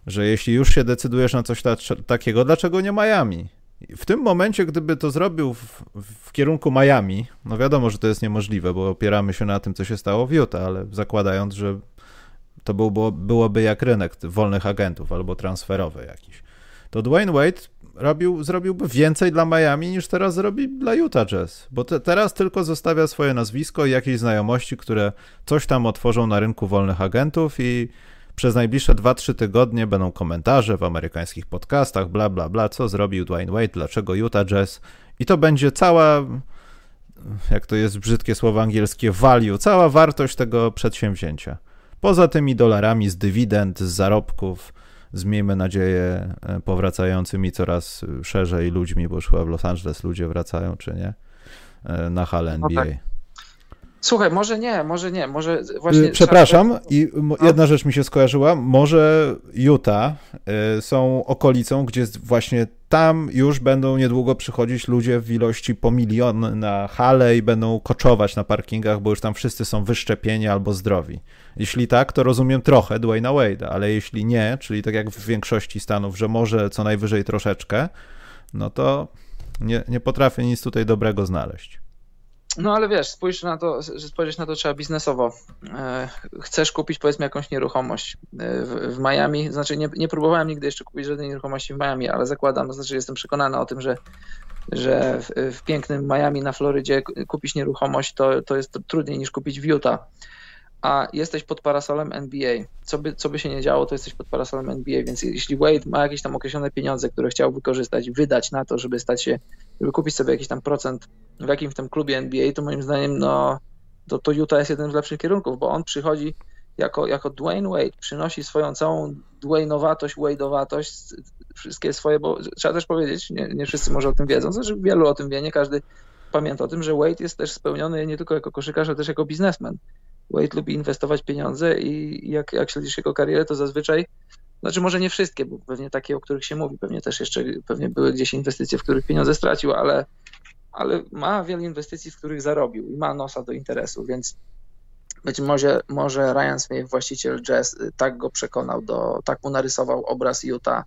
że jeśli już się decydujesz na coś ta, takiego, dlaczego nie Miami? W tym momencie, gdyby to zrobił w, w, kierunku Miami, no wiadomo, że to jest niemożliwe, bo opieramy się na tym, co się stało w Utah, ale zakładając, że to byłoby, byłoby jak rynek wolnych agentów albo transferowy jakiś, to Dwayne Wade robił, zrobiłby więcej dla Miami niż teraz zrobi dla Utah Jazz, bo te, teraz tylko zostawia swoje nazwisko i jakieś znajomości, które coś tam otworzą na rynku wolnych agentów i przez najbliższe 2-3 tygodnie będą komentarze w amerykańskich podcastach, bla, bla, bla, co zrobił Dwayne Wade, dlaczego Utah Jazz i to będzie cała, jak to jest brzydkie słowo angielskie, value, cała wartość tego przedsięwzięcia. Poza tymi dolarami z dywidend, z zarobków, z miejmy nadzieję e, powracającymi coraz szerzej ludźmi, bo już chyba w Los Angeles ludzie wracają, czy nie, e, na halę NBA. No tak. Słuchaj, może nie, może nie, może właśnie... Przepraszam, trzeba... i no. jedna rzecz mi się skojarzyła, może Utah są okolicą, gdzie właśnie tam już będą niedługo przychodzić ludzie w ilości po milion na hale i będą koczować na parkingach, bo już tam wszyscy są wyszczepieni albo zdrowi. Jeśli tak, to rozumiem trochę Dwayna Wade'a, ale jeśli nie, czyli tak jak w większości stanów, że może co najwyżej troszeczkę, no to nie, nie potrafię nic tutaj dobrego znaleźć. No ale wiesz, spójrz na to, spojrzeć na to trzeba biznesowo. E, chcesz kupić powiedzmy jakąś nieruchomość e, w, w Miami, znaczy nie, nie próbowałem nigdy jeszcze kupić żadnej nieruchomości w Miami, ale zakładam, znaczy jestem przekonany o tym, że, że w, w pięknym Miami na Florydzie kupić nieruchomość to, to jest trudniej niż kupić w Utah a jesteś pod parasolem NBA. Co by, co by się nie działo, to jesteś pod parasolem NBA, więc jeśli Wade ma jakieś tam określone pieniądze, które chciał wykorzystać, wydać na to, żeby stać się, żeby kupić sobie jakiś tam procent w jakimś tam klubie NBA, to moim zdaniem no, to, to Utah jest jeden z lepszych kierunków, bo on przychodzi jako, jako Dwayne Wade, przynosi swoją całą Dwayne'owatość, Wade'owatość, wszystkie swoje, bo trzeba też powiedzieć, nie, nie wszyscy może o tym wiedzą, znaczy wielu o tym wie, nie każdy pamięta o tym, że Wade jest też spełniony nie tylko jako koszykarz, ale też jako biznesmen. Wade lubi inwestować pieniądze i jak, jak śledzisz jego karierę, to zazwyczaj, znaczy może nie wszystkie, bo pewnie takie, o których się mówi, pewnie też jeszcze, pewnie były gdzieś inwestycje, w których pieniądze stracił, ale, ale ma wiele inwestycji, w których zarobił i ma nosa do interesu, więc być może, może Ryan Smith, właściciel Jazz, tak go przekonał, do, tak mu narysował obraz Utah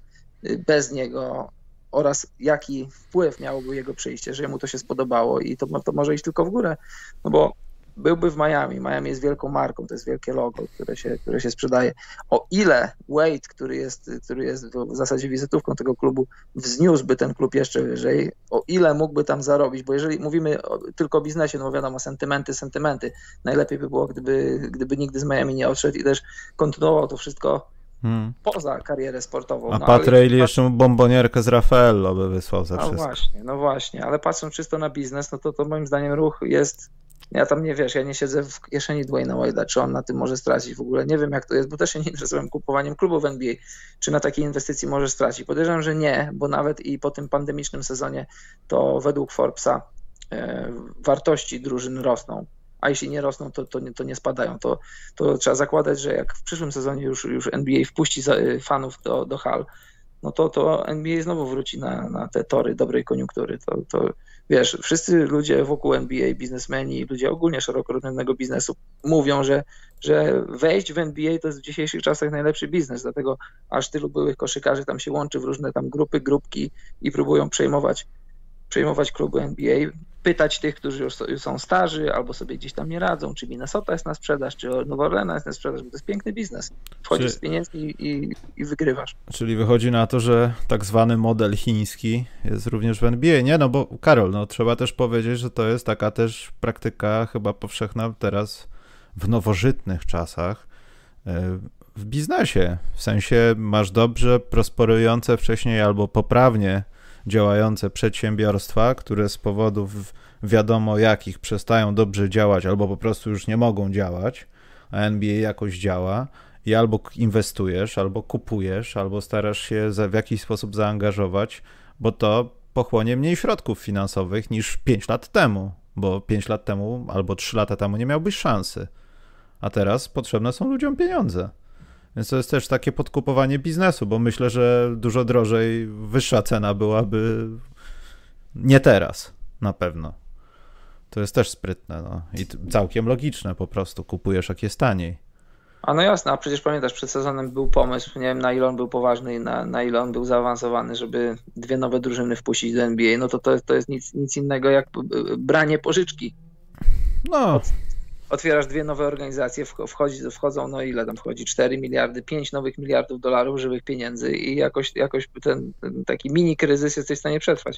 bez niego oraz jaki wpływ miałoby jego przyjście, że mu to się spodobało i to, to może iść tylko w górę, no bo byłby w Miami. Miami jest wielką marką, to jest wielkie logo, które się, które się sprzedaje. O ile Wade, który jest, który jest w zasadzie wizytówką tego klubu, wzniósłby ten klub jeszcze wyżej, o ile mógłby tam zarobić, bo jeżeli mówimy o, tylko o biznesie, no wiadomo, sentymenty, sentymenty, najlepiej by było, gdyby, gdyby nigdy z Miami nie odszedł i też kontynuował to wszystko Hmm. poza karierę sportową. A no, Pat jeszcze bombonierkę z Raffaello by wysłał za no wszystko. No właśnie, no właśnie, ale patrząc czysto na biznes, no to, to moim zdaniem ruch jest ja tam nie wiesz, ja nie siedzę w kieszeni Dwayna Wade'a, czy on na tym może stracić w ogóle. Nie wiem, jak to jest, bo też się nie interesowałem kupowaniem klubów NBA, czy na takiej inwestycji może stracić. Podejrzewam, że nie, bo nawet i po tym pandemicznym sezonie to według Forbesa e, wartości drużyn rosną. A jeśli nie rosną, to, to, nie, to nie spadają. To, to trzeba zakładać, że jak w przyszłym sezonie już, już NBA wpuści fanów do, do hal, no to, to NBA znowu wróci na, na te tory dobrej koniunktury. To, to wiesz, wszyscy ludzie wokół NBA, biznesmeni, ludzie ogólnie szeroko rozumianego biznesu mówią, że, że wejść w NBA to jest w dzisiejszych czasach najlepszy biznes, dlatego aż tylu byłych koszykarzy tam się łączy w różne tam grupy, grupki i próbują przejmować przejmować kluby NBA, pytać tych, którzy już są starzy albo sobie gdzieś tam nie radzą, czy Minnesota jest na sprzedaż, czy Nowa Orleans jest na sprzedaż, bo to jest piękny biznes. Wchodzisz czy... z pieniędzmi i, i wygrywasz. Czyli wychodzi na to, że tak zwany model chiński jest również w NBA, nie? No bo Karol, no trzeba też powiedzieć, że to jest taka też praktyka chyba powszechna teraz w nowożytnych czasach e, w biznesie. W sensie masz dobrze prosperujące wcześniej albo poprawnie działające przedsiębiorstwa, które z powodów wiadomo jakich przestają dobrze działać albo po prostu już nie mogą działać, a NBA jakoś działa i albo inwestujesz, albo kupujesz, albo starasz się w jakiś sposób zaangażować, bo to pochłonie mniej środków finansowych niż 5 lat temu, bo 5 lat temu albo 3 lata temu nie miałbyś szansy. A teraz potrzebne są ludziom pieniądze. Więc to jest też takie podkupowanie biznesu, bo myślę, że dużo drożej, wyższa cena byłaby nie teraz, na pewno. To jest też sprytne no. i całkiem logiczne po prostu. Kupujesz jak jest taniej. A no jasne, a przecież pamiętasz, przed sezonem był pomysł, nie wiem na ile on był poważny i na, na ile on był zaawansowany, żeby dwie nowe drużyny wpuścić do NBA, no to to, to jest nic, nic innego jak branie pożyczki. No. Od, otwierasz dwie nowe organizacje, wchodzi, wchodzą, no ile tam wchodzi, 4 miliardy, 5 nowych miliardów dolarów żywych pieniędzy i jakoś, jakoś ten, ten taki mini kryzys jesteś w stanie przetrwać.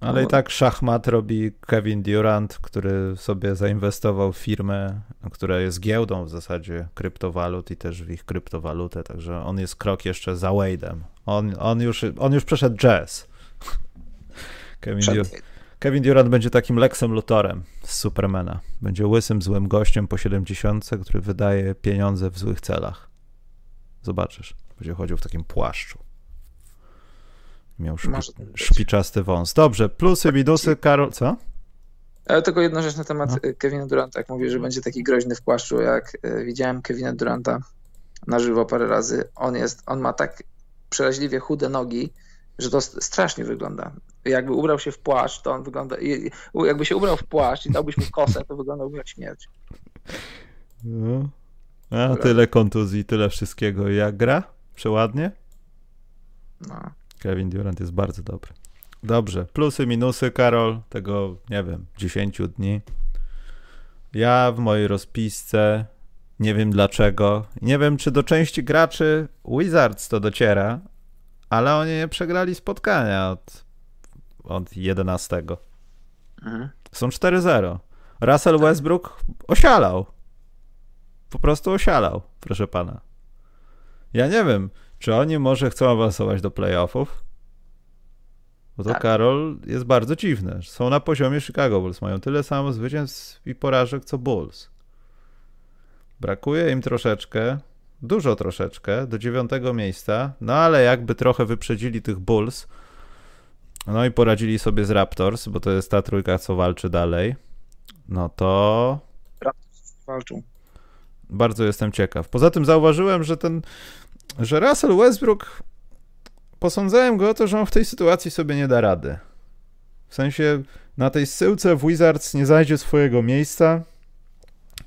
Ale i tak szachmat robi Kevin Durant, który sobie zainwestował w firmę, która jest giełdą w zasadzie kryptowalut i też w ich kryptowalutę, także on jest krok jeszcze za Wade'em. On, on, już, on już przeszedł jazz. Kevin, Dur Kevin Durant będzie takim Lexem Lutorem z Supermana. Będzie łysym, złym gościem po 70, który wydaje pieniądze w złych celach. Zobaczysz. Będzie chodził w takim płaszczu. Miał szpi szpiczasty wąs. Dobrze, plusy, minusy, Karol, co? Ale tylko jedna rzecz na temat no. Kevina Duranta. Jak mówię, że będzie taki groźny w płaszczu, jak e, widziałem Kevina Duranta na żywo parę razy. On jest, on ma tak przeraźliwie chude nogi, że to strasznie wygląda. Jakby ubrał się w płaszcz, to on wygląda. Jakby się ubrał w płaszcz i dałbyś mu kosę, to wyglądałby jak śmierć. No. A tyle kontuzji, tyle wszystkiego. Jak gra? Przeładnie? No. Kevin Durant jest bardzo dobry. Dobrze. Plusy, minusy, Karol, tego nie wiem, 10 dni. Ja w mojej rozpisce nie wiem dlaczego. Nie wiem, czy do części graczy Wizards to dociera, ale oni nie przegrali spotkania od, od 11. Mhm. Są 4-0. Russell Westbrook osialał. Po prostu osialał, proszę pana. Ja nie wiem, czy oni może chcą awansować do playoffów? Bo to tak. Karol jest bardzo dziwne. Są na poziomie Chicago Bulls. Mają tyle samo zwycięstw i porażek co Bulls. Brakuje im troszeczkę, dużo troszeczkę, do dziewiątego miejsca. No ale jakby trochę wyprzedzili tych Bulls. No i poradzili sobie z Raptors, bo to jest ta trójka, co walczy dalej. No to. Raptors walczą. Bardzo jestem ciekaw. Poza tym zauważyłem, że ten że Russell Westbrook posądzałem go o to, że on w tej sytuacji sobie nie da rady. W sensie na tej syłce w Wizards nie znajdzie swojego miejsca,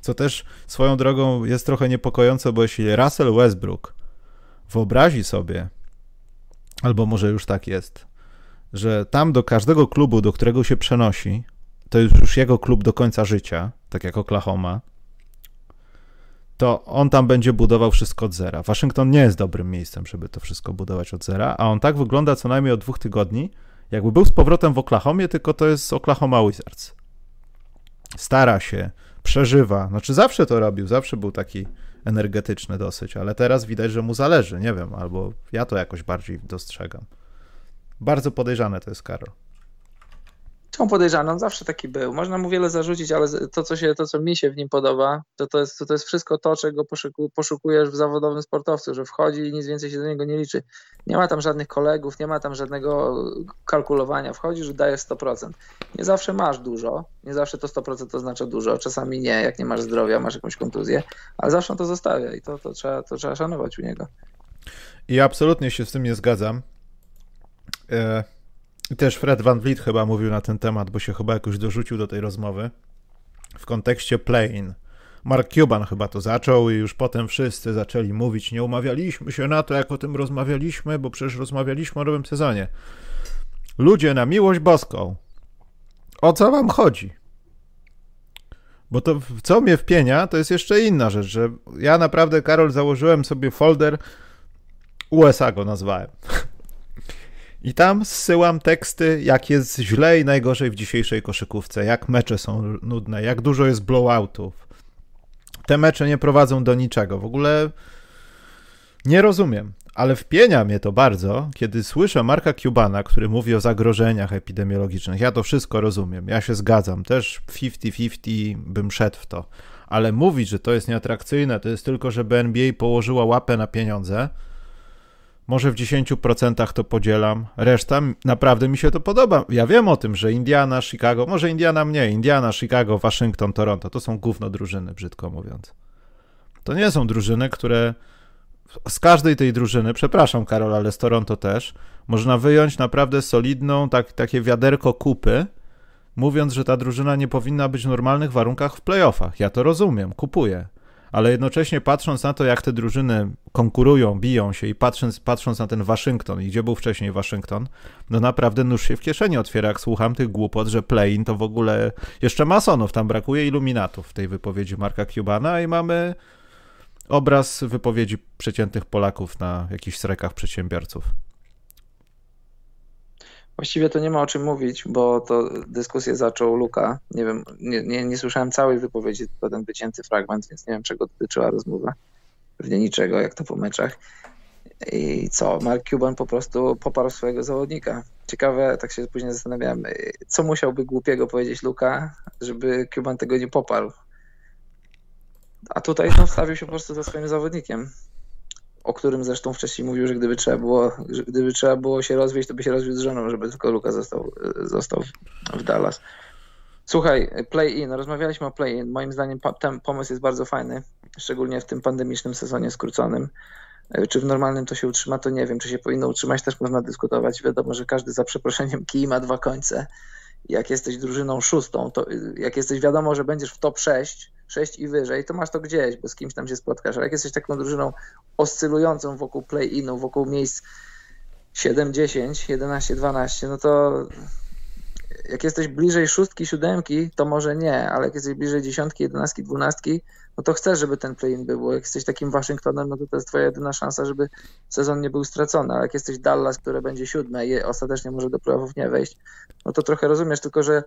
co też swoją drogą jest trochę niepokojące, bo jeśli Russell Westbrook wyobrazi sobie, albo może już tak jest, że tam do każdego klubu, do którego się przenosi, to jest już jego klub do końca życia, tak jak Oklahoma, to on tam będzie budował wszystko od zera. Waszyngton nie jest dobrym miejscem, żeby to wszystko budować od zera, a on tak wygląda co najmniej od dwóch tygodni, jakby był z powrotem w Oklahomie, tylko to jest Oklahoma Wizards. Stara się, przeżywa, znaczy zawsze to robił, zawsze był taki energetyczny dosyć, ale teraz widać, że mu zależy, nie wiem, albo ja to jakoś bardziej dostrzegam. Bardzo podejrzane to jest Karol. Są podejrzany, on zawsze taki był. Można mu wiele zarzucić, ale to, co, się, to, co mi się w nim podoba, to, to, jest, to, to jest wszystko to, czego poszuku, poszukujesz w zawodowym sportowcu, że wchodzi i nic więcej się do niego nie liczy. Nie ma tam żadnych kolegów, nie ma tam żadnego kalkulowania. Wchodzisz, dajesz 100%. Nie zawsze masz dużo, nie zawsze to 100% oznacza dużo, czasami nie, jak nie masz zdrowia, masz jakąś kontuzję, ale zawsze on to zostawia i to, to, trzeba, to trzeba szanować u niego. I absolutnie się z tym nie zgadzam. E też Fred Van Vliet chyba mówił na ten temat, bo się chyba jakoś dorzucił do tej rozmowy w kontekście play-in. Mark Cuban chyba to zaczął i już potem wszyscy zaczęli mówić, nie umawialiśmy się na to, jak o tym rozmawialiśmy, bo przecież rozmawialiśmy o nowym sezonie. Ludzie, na miłość boską, o co wam chodzi? Bo to, co mnie wpienia, to jest jeszcze inna rzecz, że ja naprawdę, Karol, założyłem sobie folder USA go nazwałem. I tam zsyłam teksty, jak jest źle i najgorzej w dzisiejszej koszykówce, jak mecze są nudne, jak dużo jest blowoutów. Te mecze nie prowadzą do niczego. W ogóle nie rozumiem, ale wpienia mnie to bardzo, kiedy słyszę Marka Cubana, który mówi o zagrożeniach epidemiologicznych. Ja to wszystko rozumiem, ja się zgadzam, też 50-50 bym szedł w to, ale mówić, że to jest nieatrakcyjne, to jest tylko, żeby NBA położyła łapę na pieniądze – może w 10% to podzielam, reszta naprawdę mi się to podoba. Ja wiem o tym, że Indiana, Chicago, może Indiana mniej, Indiana, Chicago, Waszyngton, Toronto to są gówno drużyny, brzydko mówiąc. To nie są drużyny, które z każdej tej drużyny, przepraszam Karol, ale z Toronto też, można wyjąć naprawdę solidną, tak, takie wiaderko kupy, mówiąc, że ta drużyna nie powinna być w normalnych warunkach w playoffach. Ja to rozumiem, kupuję ale jednocześnie patrząc na to, jak te drużyny konkurują, biją się i patrząc, patrząc na ten Waszyngton i gdzie był wcześniej Waszyngton, no naprawdę nóż się w kieszeni otwiera, jak słucham tych głupot, że play-in to w ogóle jeszcze masonów, tam brakuje iluminatów w tej wypowiedzi Marka Cubana i mamy obraz wypowiedzi przeciętnych Polaków na jakichś strekach przedsiębiorców. Właściwie to nie ma o czym mówić, bo to dyskusję zaczął Luka. Nie wiem, nie, nie, nie słyszałem całej wypowiedzi, tylko ten wycięty fragment, więc nie wiem, czego dotyczyła rozmowa. Pewnie niczego, jak to po meczach. I co? Mark Cuban po prostu poparł swojego zawodnika. Ciekawe, tak się później zastanawiałem, co musiałby głupiego powiedzieć Luka, żeby Cuban tego nie poparł. A tutaj no, wstawił się po prostu za swoim zawodnikiem o którym zresztą wcześniej mówił, że gdyby trzeba było, gdyby trzeba było się rozwieść, to by się rozwiódł z żoną, żeby tylko Luka został, został w Dallas. Słuchaj, play-in, rozmawialiśmy o play-in. Moim zdaniem ten pomysł jest bardzo fajny, szczególnie w tym pandemicznym sezonie skróconym. Czy w normalnym to się utrzyma, to nie wiem. Czy się powinno utrzymać, też można dyskutować. Wiadomo, że każdy za przeproszeniem kij ma dwa końce. Jak jesteś drużyną szóstą, to jak jesteś wiadomo, że będziesz w top 6, 6 i wyżej, to masz to gdzieś, bo z kimś tam się spotkasz. Ale jak jesteś taką drużyną oscylującą wokół play-inu, wokół miejsc 7, 10, 11, 12, no to jak jesteś bliżej szóstki, siódemki, to może nie, ale jak jesteś bliżej dziesiątki, jedenastki, dwunastki, no to chcesz, żeby ten play-in był, bo jak jesteś takim Waszyngtonem, no to to jest twoja jedyna szansa, żeby sezon nie był stracony, ale jak jesteś Dallas, które będzie siódme i ostatecznie może do playoffów nie wejść, no to trochę rozumiesz, tylko że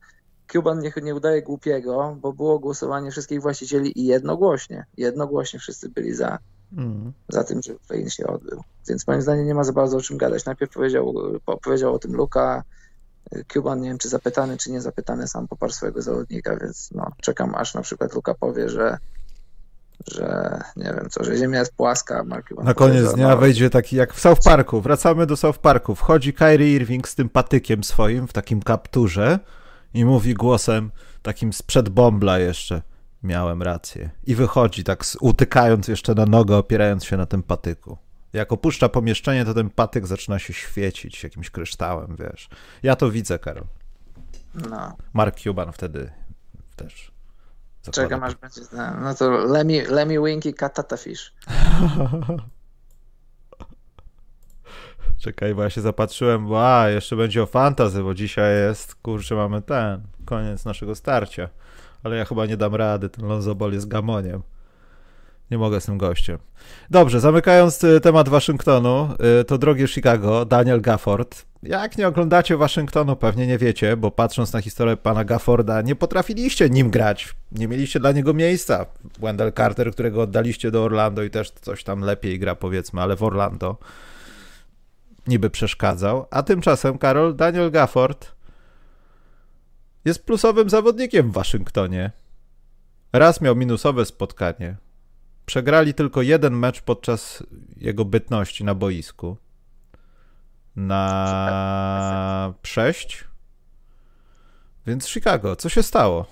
Cuban nie, nie udaje głupiego, bo było głosowanie wszystkich właścicieli i jednogłośnie, jednogłośnie wszyscy byli za, mm. za tym, że play się odbył. Więc moim zdaniem nie ma za bardzo o czym gadać. Najpierw powiedział, powiedział o tym Luka, Cuban, nie wiem czy zapytany, czy nie zapytany, sam poparł swojego zawodnika, więc no, czekam aż na przykład Luka powie, że że nie wiem co, że ziemia jest płaska. Na koniec dnia no, wejdzie taki jak w South Parku, wracamy do South Parku, wchodzi Kyrie Irving z tym patykiem swoim w takim kapturze i mówi głosem takim sprzed bombla jeszcze, miałem rację. I wychodzi tak utykając jeszcze na nogę, opierając się na tym patyku. Jak opuszcza pomieszczenie, to ten patyk zaczyna się świecić jakimś kryształem, wiesz. Ja to widzę, Karol. No. Mark Cuban wtedy też. Czekam aż będzie. No to Lemmy, Lemmy Winky Katata Fish. Czekaj, bo ja się zapatrzyłem, bo a, jeszcze będzie o fantazy, bo dzisiaj jest, kurczę, mamy ten, koniec naszego starcia. Ale ja chyba nie dam rady, ten Lonzo Ball jest gamoniem. Nie mogę z tym gościem. Dobrze, zamykając y, temat Waszyngtonu, y, to drogie Chicago, Daniel Gafford. Jak nie oglądacie Waszyngtonu, pewnie nie wiecie, bo patrząc na historię pana Gafforda, nie potrafiliście nim grać. Nie mieliście dla niego miejsca. Wendell Carter, którego oddaliście do Orlando i też coś tam lepiej gra, powiedzmy, ale w Orlando niby przeszkadzał, a tymczasem Karol Daniel Gafford jest plusowym zawodnikiem w Waszyngtonie. Raz miał minusowe spotkanie. Przegrali tylko jeden mecz podczas jego bytności na boisku. Na sześć. Więc Chicago, co się stało?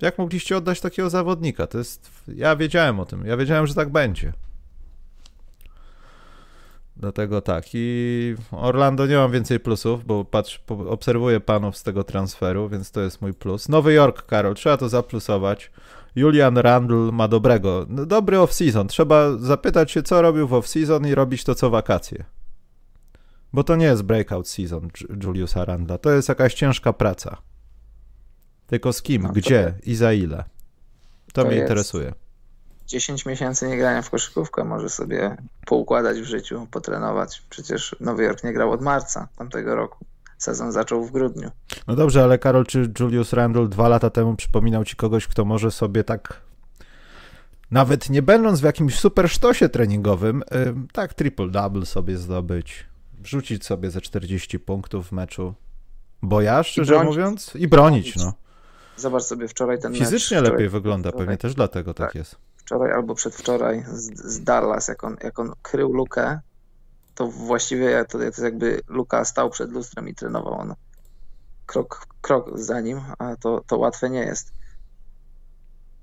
Jak mogliście oddać takiego zawodnika? To jest. Ja wiedziałem o tym. Ja wiedziałem, że tak będzie. Dlatego tak. I Orlando nie mam więcej plusów, bo patrz, obserwuję panów z tego transferu, więc to jest mój plus. Nowy Jork, Karol, trzeba to zaplusować. Julian Randle ma dobrego, no, dobry off-season. Trzeba zapytać się, co robił w off-season i robić to co wakacje. Bo to nie jest breakout season Juliusa Randla. To jest jakaś ciężka praca. Tylko z kim, no, gdzie i za ile. To, to mnie jest. interesuje. 10 miesięcy nie grania w koszykówkę może sobie poukładać w życiu, potrenować. Przecież Nowy Jork nie grał od marca tamtego roku. Sezon zaczął w grudniu. No dobrze, ale Karol, czy Julius Randle dwa lata temu przypominał ci kogoś, kto może sobie tak nawet nie będąc w jakimś super sztosie treningowym, tak triple-double sobie zdobyć, wrzucić sobie ze 40 punktów w meczu. Bo ja, szczerze bronić, mówiąc, i bronić, no. Zobacz sobie wczoraj ten Fizycznie mecz, lepiej wygląda, pewnie też dlatego tak, tak jest wczoraj albo przedwczoraj z, z Dallas, jak on, jak on krył lukę, to właściwie to, to jest jakby Luka stał przed lustrem i trenował on krok, krok za nim, a to, to łatwe nie jest.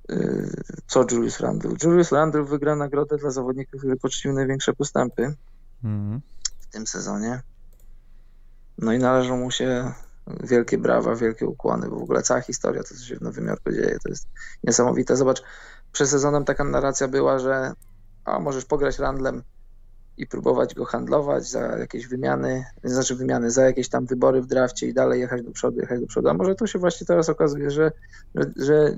Yy, co Julius Randle? Julius Randle wygra nagrodę dla zawodników, który poczynił największe postępy mm. w tym sezonie. No i należą mu się wielkie brawa, wielkie ukłony, bo w ogóle cała historia, to co się w Nowym Jorku dzieje, to jest niesamowite. Zobacz, przed sezonem taka narracja była, że a, możesz pograć Randlem i próbować go handlować za jakieś wymiany, znaczy wymiany, za jakieś tam wybory w drafcie i dalej jechać do przodu, jechać do przodu. A może to się właśnie teraz okazuje, że, że, że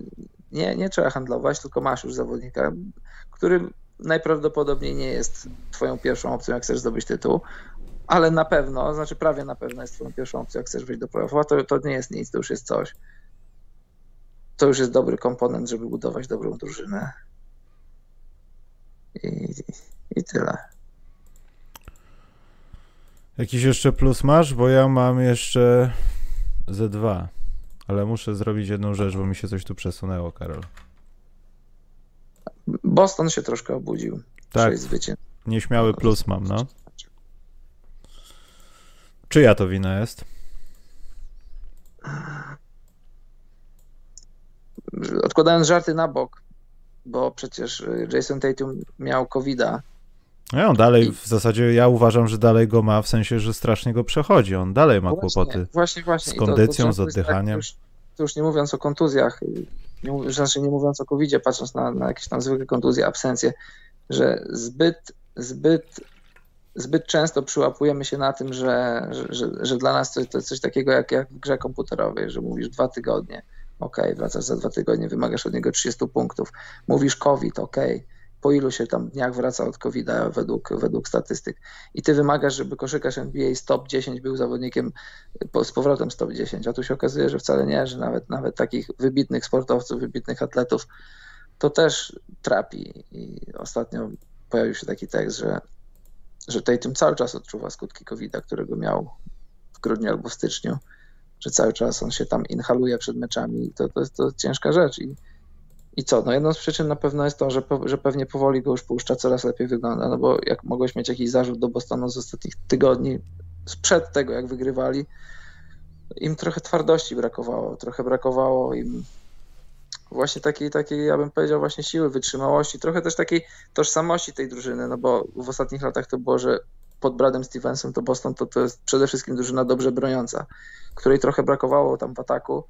nie, nie trzeba handlować, tylko masz już zawodnika, który najprawdopodobniej nie jest twoją pierwszą opcją, jak chcesz zdobyć tytuł, ale na pewno, znaczy prawie na pewno jest twoją pierwszą opcją, jak chcesz wejść do playoffów, to, to nie jest nic, to już jest coś. To już jest dobry komponent, żeby budować dobrą drużynę. I, i tyle. Jakiś jeszcze plus masz? Bo ja mam jeszcze Z2. Ale muszę zrobić jedną rzecz, bo mi się coś tu przesunęło, Karol. Boston się troszkę obudził. Tak. Nieśmiały plus mam, no. Czyja to wina jest? Odkładając żarty na bok, bo przecież Jason Tatum miał COVID-a. No on dalej, w zasadzie ja uważam, że dalej go ma, w sensie, że strasznie go przechodzi. On dalej ma właśnie, kłopoty właśnie, właśnie. z kondycją, to, to z tak oddychaniem. Już, to już nie mówiąc o kontuzjach, nie, znaczy nie mówiąc o covid patrząc na, na jakieś tam zwykłe kontuzje, absencje, że zbyt, zbyt, zbyt często przyłapujemy się na tym, że, że, że dla nas to, to jest coś takiego jak, jak w grze komputerowej, że mówisz dwa tygodnie, ok, wracasz za dwa tygodnie, wymagasz od niego 30 punktów, mówisz COVID, ok, po ilu się tam dniach wraca od covid według, według statystyk. I ty wymagasz, żeby koszykarz NBA z top 10 był zawodnikiem z powrotem z top 10, a tu się okazuje, że wcale nie, że nawet, nawet takich wybitnych sportowców, wybitnych atletów to też trapi. I ostatnio pojawił się taki tekst, że, że Tatum cały czas odczuwa skutki covid którego miał w grudniu albo w styczniu, że cały czas on się tam inhaluje przed meczami to, to, to ciężka rzecz. I, i co? No jedną z przyczyn na pewno jest to, że, że pewnie powoli go już puszcza, coraz lepiej wygląda, no bo jak mogłeś mieć jakiś zarzut do Bostonu z ostatnich tygodni, sprzed tego jak wygrywali, im trochę twardości brakowało, trochę brakowało im właśnie takiej, takiej, ja bym powiedział, właśnie siły, wytrzymałości, trochę też takiej tożsamości tej drużyny, no bo w ostatnich latach to było, że pod Bradem Stevensem to Boston to, to jest przede wszystkim drużyna dobrze broniąca, której trochę brakowało tam w ataku,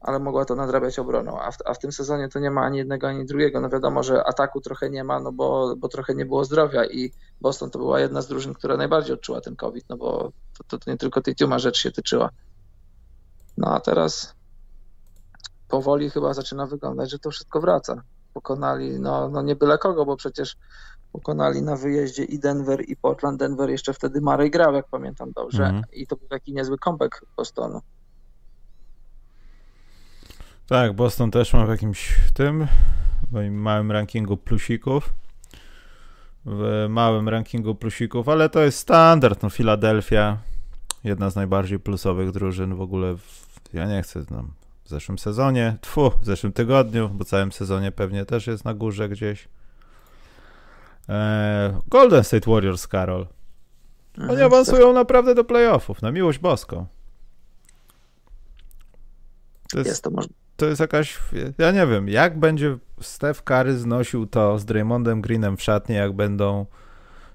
ale mogła to nadrabiać obroną, a w, a w tym sezonie to nie ma ani jednego, ani drugiego. No wiadomo, że ataku trochę nie ma, no bo, bo trochę nie było zdrowia i Boston to była jedna z drużyn, która najbardziej odczuła ten COVID, no bo to, to nie tylko tej Tuma rzecz się tyczyła. No a teraz powoli chyba zaczyna wyglądać, że to wszystko wraca. Pokonali, no, no nie byle kogo, bo przecież pokonali na wyjeździe i Denver, i Portland. Denver jeszcze wtedy Murray grał, jak pamiętam dobrze, -hmm. i to był taki niezły comeback Bostonu. Tak, Boston też ma w jakimś tym, w moim małym rankingu plusików. W małym rankingu plusików, ale to jest standard. No, Filadelfia, jedna z najbardziej plusowych drużyn w ogóle. W, ja nie chcę tam w zeszłym sezonie, tfu, w zeszłym tygodniu, bo całym sezonie pewnie też jest na górze gdzieś. Eee, Golden State Warriors, Karol. Oni mhm, awansują naprawdę do playoffów, na miłość boską. To jest, jest to możliwe to jest jakaś, ja nie wiem, jak będzie Steph Curry znosił to z Draymondem Greenem w szatni, jak będą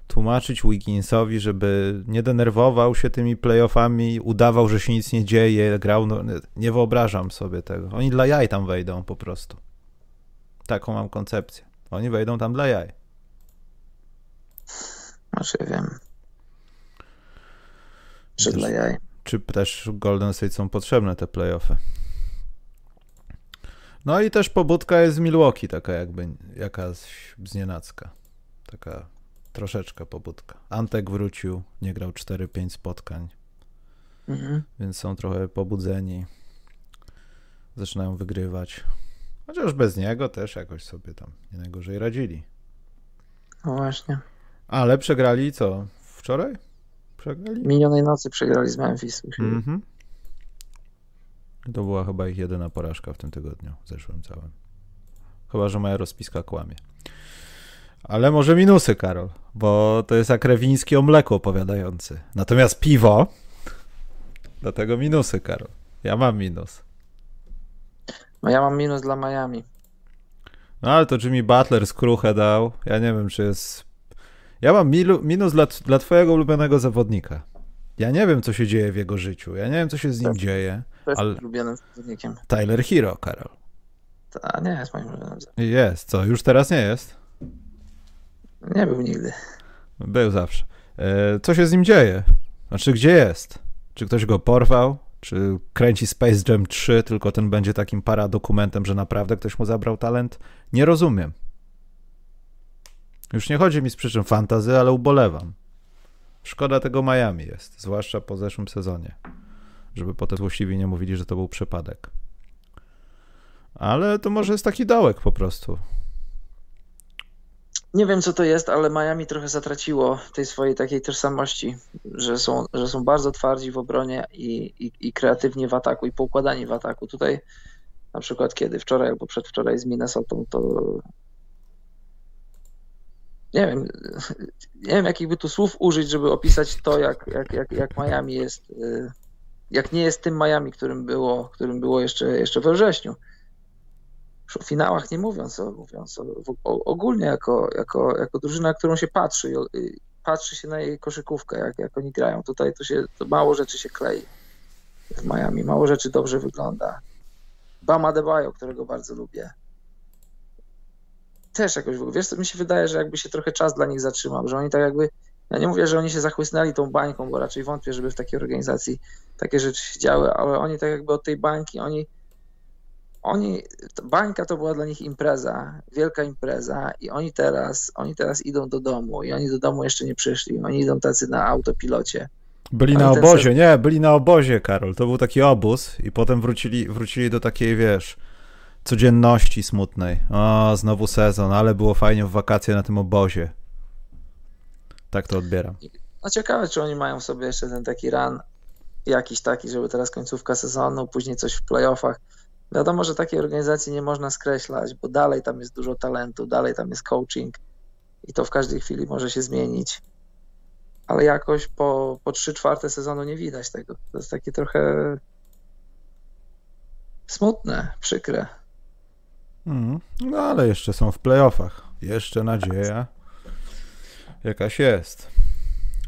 tłumaczyć Wigginsowi, żeby nie denerwował się tymi playoffami, udawał, że się nic nie dzieje, grał, no, nie wyobrażam sobie tego. Oni dla jaj tam wejdą po prostu. Taką mam koncepcję. Oni wejdą tam dla jaj. Znaczy wiem. Czy dla jaj. Czy też Golden State są potrzebne te playoffy? No i też pobudka jest z Milwaukee, taka jakby jakaś znienacka. Taka troszeczkę pobudka. Antek wrócił, nie grał 4-5 spotkań, mhm. więc są trochę pobudzeni. Zaczynają wygrywać. Chociaż bez niego też jakoś sobie tam nie najgorzej radzili. No właśnie. Ale przegrali co? Wczoraj? Przegrali? Minionej nocy przegrali z Memphis. Mhm. To była chyba ich jedyna porażka w tym tygodniu, zeszłym całym. Chyba, że moja rozpiska kłamie. Ale może minusy, Karol, bo to jest jak rewiński o mleku opowiadający. Natomiast piwo, dlatego minusy, Karol. Ja mam minus. No ja mam minus dla Miami. No ale to Jimmy Butler skruchę dał. Ja nie wiem, czy jest... Ja mam minus dla, dla twojego ulubionego zawodnika. Ja nie wiem, co się dzieje w jego życiu. Ja nie wiem, co się z nim tak. dzieje. To jest ale... ulubionym zawodnikiem. Tyler Hero, Karol. To nie jest moim ulubionym Jest, co? Już teraz nie jest? Nie był nigdy. Był zawsze. E, co się z nim dzieje? Znaczy, gdzie jest? Czy ktoś go porwał? Czy kręci Space Jam 3, tylko ten będzie takim paradokumentem, że naprawdę ktoś mu zabrał talent? Nie rozumiem. Już nie chodzi mi z przyczyn fantazy, ale ubolewam. Szkoda tego Miami jest, zwłaszcza po zeszłym sezonie. Żeby potem złośliwi nie mówili, że to był przypadek. Ale to może jest taki dołek po prostu. Nie wiem, co to jest, ale Miami trochę zatraciło tej swojej takiej tożsamości, że są, że są bardzo twardzi w obronie i, i, i kreatywni w ataku i poukładani w ataku. Tutaj na przykład kiedy wczoraj albo przedwczoraj z Minnesota, to nie wiem, nie wiem jakich by tu słów użyć, żeby opisać to, jak, jak, jak, jak Miami jest, y, jak nie jest tym Miami, którym było, którym było jeszcze, jeszcze we wrześniu. Już o finałach nie mówiąc, o, mówiąc o, o, ogólnie jako, jako, jako drużyna, którą się patrzy, patrzy się na jej koszykówkę, jak, jak oni grają. Tutaj to się to mało rzeczy się klei w Miami, mało rzeczy dobrze wygląda. Bama Debajo, którego bardzo lubię. Też jakoś, wiesz mi się wydaje, że jakby się trochę czas dla nich zatrzymał, że oni tak jakby, ja nie mówię, że oni się zachłysnęli tą bańką, bo raczej wątpię, żeby w takiej organizacji takie rzeczy się działy, ale oni tak jakby od tej bańki, oni oni, bańka to była dla nich impreza, wielka impreza i oni teraz, oni teraz idą do domu i oni do domu jeszcze nie przyszli, oni idą tacy na autopilocie. Byli na obozie, nie, byli na obozie, Karol. To był taki obóz i potem wrócili, wrócili do takiej, wiesz, codzienności smutnej. O, znowu sezon, ale było fajnie w wakacje na tym obozie. Tak to odbieram. No ciekawe, czy oni mają w sobie jeszcze ten taki run jakiś taki, żeby teraz końcówka sezonu, później coś w playoffach. Wiadomo, że takiej organizacji nie można skreślać, bo dalej tam jest dużo talentu, dalej tam jest coaching i to w każdej chwili może się zmienić. Ale jakoś po, po 3 czwarte sezonu nie widać tego. To jest takie trochę smutne, przykre. Mm, no ale jeszcze są w playoffach. Jeszcze nadzieja jakaś jest.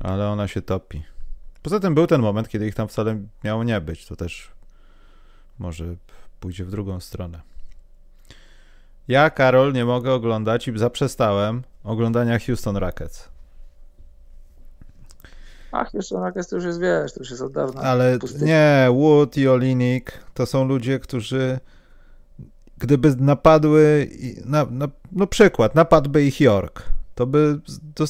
Ale ona się topi. Poza tym był ten moment, kiedy ich tam wcale miało nie być. To też może pójdzie w drugą stronę. Ja, Karol, nie mogę oglądać i zaprzestałem oglądania Houston Rockets. A Houston Rockets to już jest, wiesz, to już jest od dawna. Ale nie, Wood i Olinik to są ludzie, którzy gdyby napadły, na, na, no przykład, napadłby ich York, to by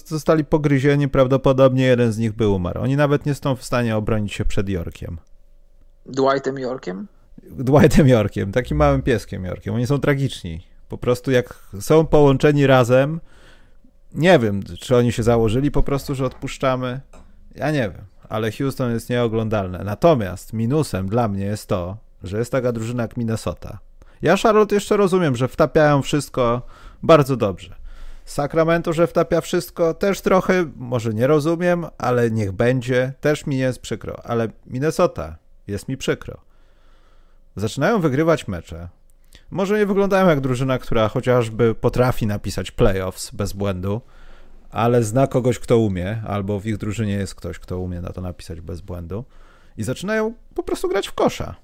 zostali pogryzieni, prawdopodobnie jeden z nich by umarł. Oni nawet nie są w stanie obronić się przed Yorkiem. Dwightem Yorkiem? Dwightem Yorkiem, takim małym pieskiem Yorkiem. Oni są tragiczni. Po prostu jak są połączeni razem, nie wiem, czy oni się założyli po prostu, że odpuszczamy. Ja nie wiem, ale Houston jest nieoglądalne. Natomiast minusem dla mnie jest to, że jest taka drużyna jak Minnesota. Ja Charlotte jeszcze rozumiem, że wtapiają wszystko bardzo dobrze. Sacramento, że wtapia wszystko, też trochę, może nie rozumiem, ale niech będzie, też mi jest przykro. Ale Minnesota jest mi przykro zaczynają wygrywać mecze. Może nie wyglądają jak drużyna, która chociażby potrafi napisać playoffs bez błędu, ale zna kogoś, kto umie, albo w ich drużynie jest ktoś, kto umie na to napisać bez błędu. I zaczynają po prostu grać w kosza.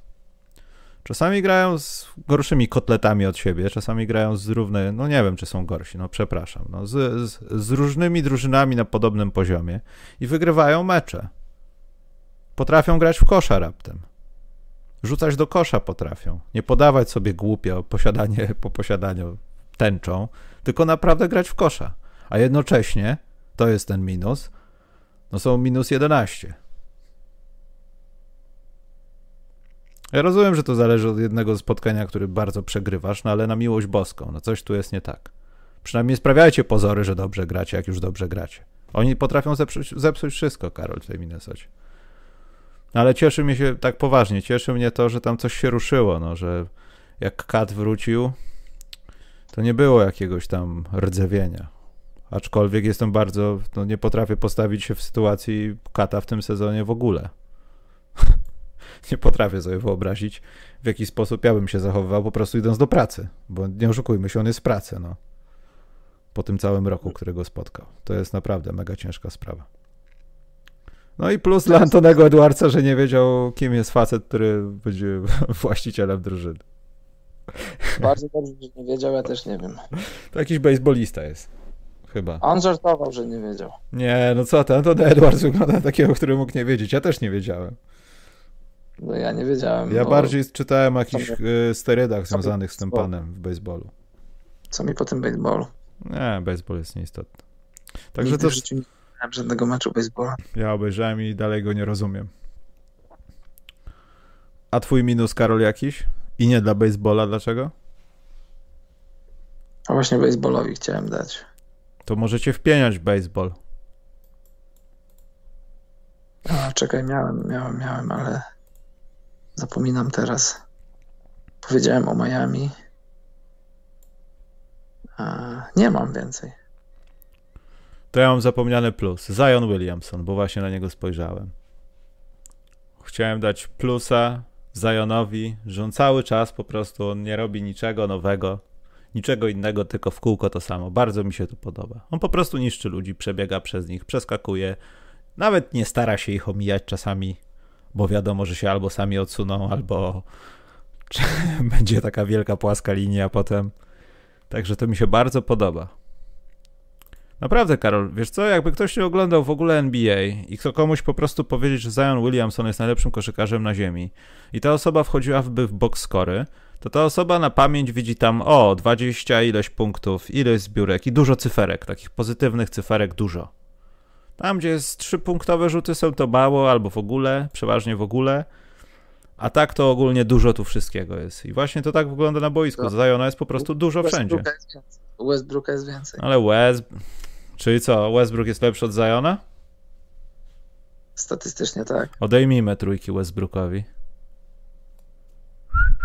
Czasami grają z gorszymi kotletami od siebie, czasami grają z równy, no nie wiem, czy są gorsi, no przepraszam, no z, z, z różnymi drużynami na podobnym poziomie i wygrywają mecze. Potrafią grać w kosza raptem. Rzucać do kosza potrafią. Nie podawać sobie głupio posiadanie po posiadaniu tęczą, tylko naprawdę grać w kosza. A jednocześnie, to jest ten minus, no są minus 11. Ja rozumiem, że to zależy od jednego spotkania, który bardzo przegrywasz, no ale na miłość boską, no coś tu jest nie tak. Przynajmniej sprawiajcie pozory, że dobrze gracie, jak już dobrze gracie. Oni potrafią zepsuć, zepsuć wszystko, Karol, w tej Minnesocie. Ale cieszy mnie się, tak poważnie, cieszy mnie to, że tam coś się ruszyło, no, że jak Kat wrócił, to nie było jakiegoś tam rdzewienia. Aczkolwiek jestem bardzo, no nie potrafię postawić się w sytuacji Kata w tym sezonie w ogóle. nie potrafię sobie wyobrazić, w jaki sposób ja bym się zachowywał po prostu idąc do pracy, bo nie oszukujmy się, on jest w pracy, no. Po tym całym roku, którego spotkał. To jest naprawdę mega ciężka sprawa. No i plus dla Antonego Edwardsa, że nie wiedział, kim jest facet, który będzie właścicielem drużyny. Bardzo dobrze, że nie wiedział, ja też nie wiem. To jakiś baseballista jest. Chyba. On żartował, że nie wiedział. Nie, no co to, Antony Edwards wygląda takiego, który mógł nie wiedzieć. Ja też nie wiedziałem. No ja nie wiedziałem. Ja bardziej czytałem o jakichś y, sterydach związanych z tym panem w baseballu. Co mi po tym baseballu? Nie, baseball jest nieistotny. Także to, obejrzałem żadnego meczu baseballa. Ja obejrzałem i dalej go nie rozumiem. A twój minus, Karol, jakiś? I nie dla baseballa, dlaczego? A właśnie baseballowi chciałem dać. To możecie wpieniać baseball. A, czekaj, miałem, miałem, miałem, ale zapominam teraz. Powiedziałem o Miami. Nie mam więcej. To ja mam zapomniany plus. Zion Williamson, bo właśnie na niego spojrzałem. Chciałem dać plusa Zionowi, że on cały czas po prostu on nie robi niczego nowego, niczego innego, tylko w kółko to samo. Bardzo mi się to podoba. On po prostu niszczy ludzi, przebiega przez nich, przeskakuje. Nawet nie stara się ich omijać czasami, bo wiadomo, że się albo sami odsuną, albo będzie taka wielka płaska linia potem. Także to mi się bardzo podoba. Naprawdę, Karol, wiesz co, jakby ktoś nie oglądał w ogóle NBA i chce komuś po prostu powiedzieć, że Zion Williamson jest najlepszym koszykarzem na ziemi i ta osoba wchodziłaby w box scory, to ta osoba na pamięć widzi tam, o, 20 ileś punktów, ileś zbiórek i dużo cyferek, takich pozytywnych cyferek dużo. Tam, gdzie jest trzypunktowe rzuty są to mało albo w ogóle, przeważnie w ogóle, a tak to ogólnie dużo tu wszystkiego jest. I właśnie to tak wygląda na boisku. To- Ziona jest po prostu dużo wszędzie. Westbrooka jest więcej. Westbrooka jest więcej. Ale West... Czyli co, Westbrook jest lepszy od Ziona? Statystycznie tak. Odejmijmy trójki Westbrookowi.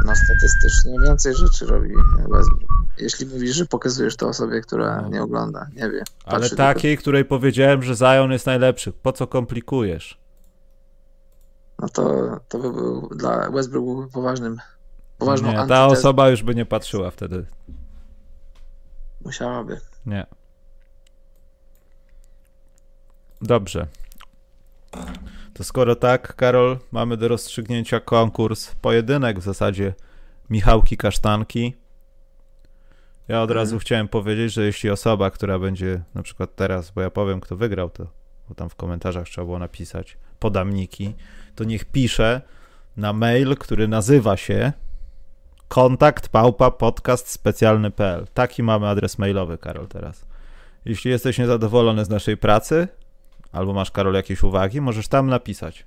No statystycznie więcej rzeczy robi Westbrook. Jeśli mówisz, że pokazujesz to osobie, która nie ogląda, nie wie. Ale takiej, której powiedziałem, że Zion jest najlepszy. Po co komplikujesz? No to, to by był dla Westbrook byłby poważnym, poważną Nie, ta osoba już by nie patrzyła wtedy. Musiałaby. Nie. Dobrze. To skoro tak, Karol, mamy do rozstrzygnięcia konkurs, pojedynek w zasadzie Michałki Kasztanki. Ja od Mhm. razu chciałem powiedzieć, że jeśli osoba, która będzie na przykład teraz, bo ja powiem, kto wygrał, to bo tam w komentarzach trzeba było napisać podamniki, to niech pisze na mail, który nazywa się kontakt małpa podcast specjalny.pl. Taki mamy adres mailowy, Karol, teraz. Jeśli jesteś niezadowolony z naszej pracy, albo masz, Karol, jakieś uwagi, możesz tam napisać.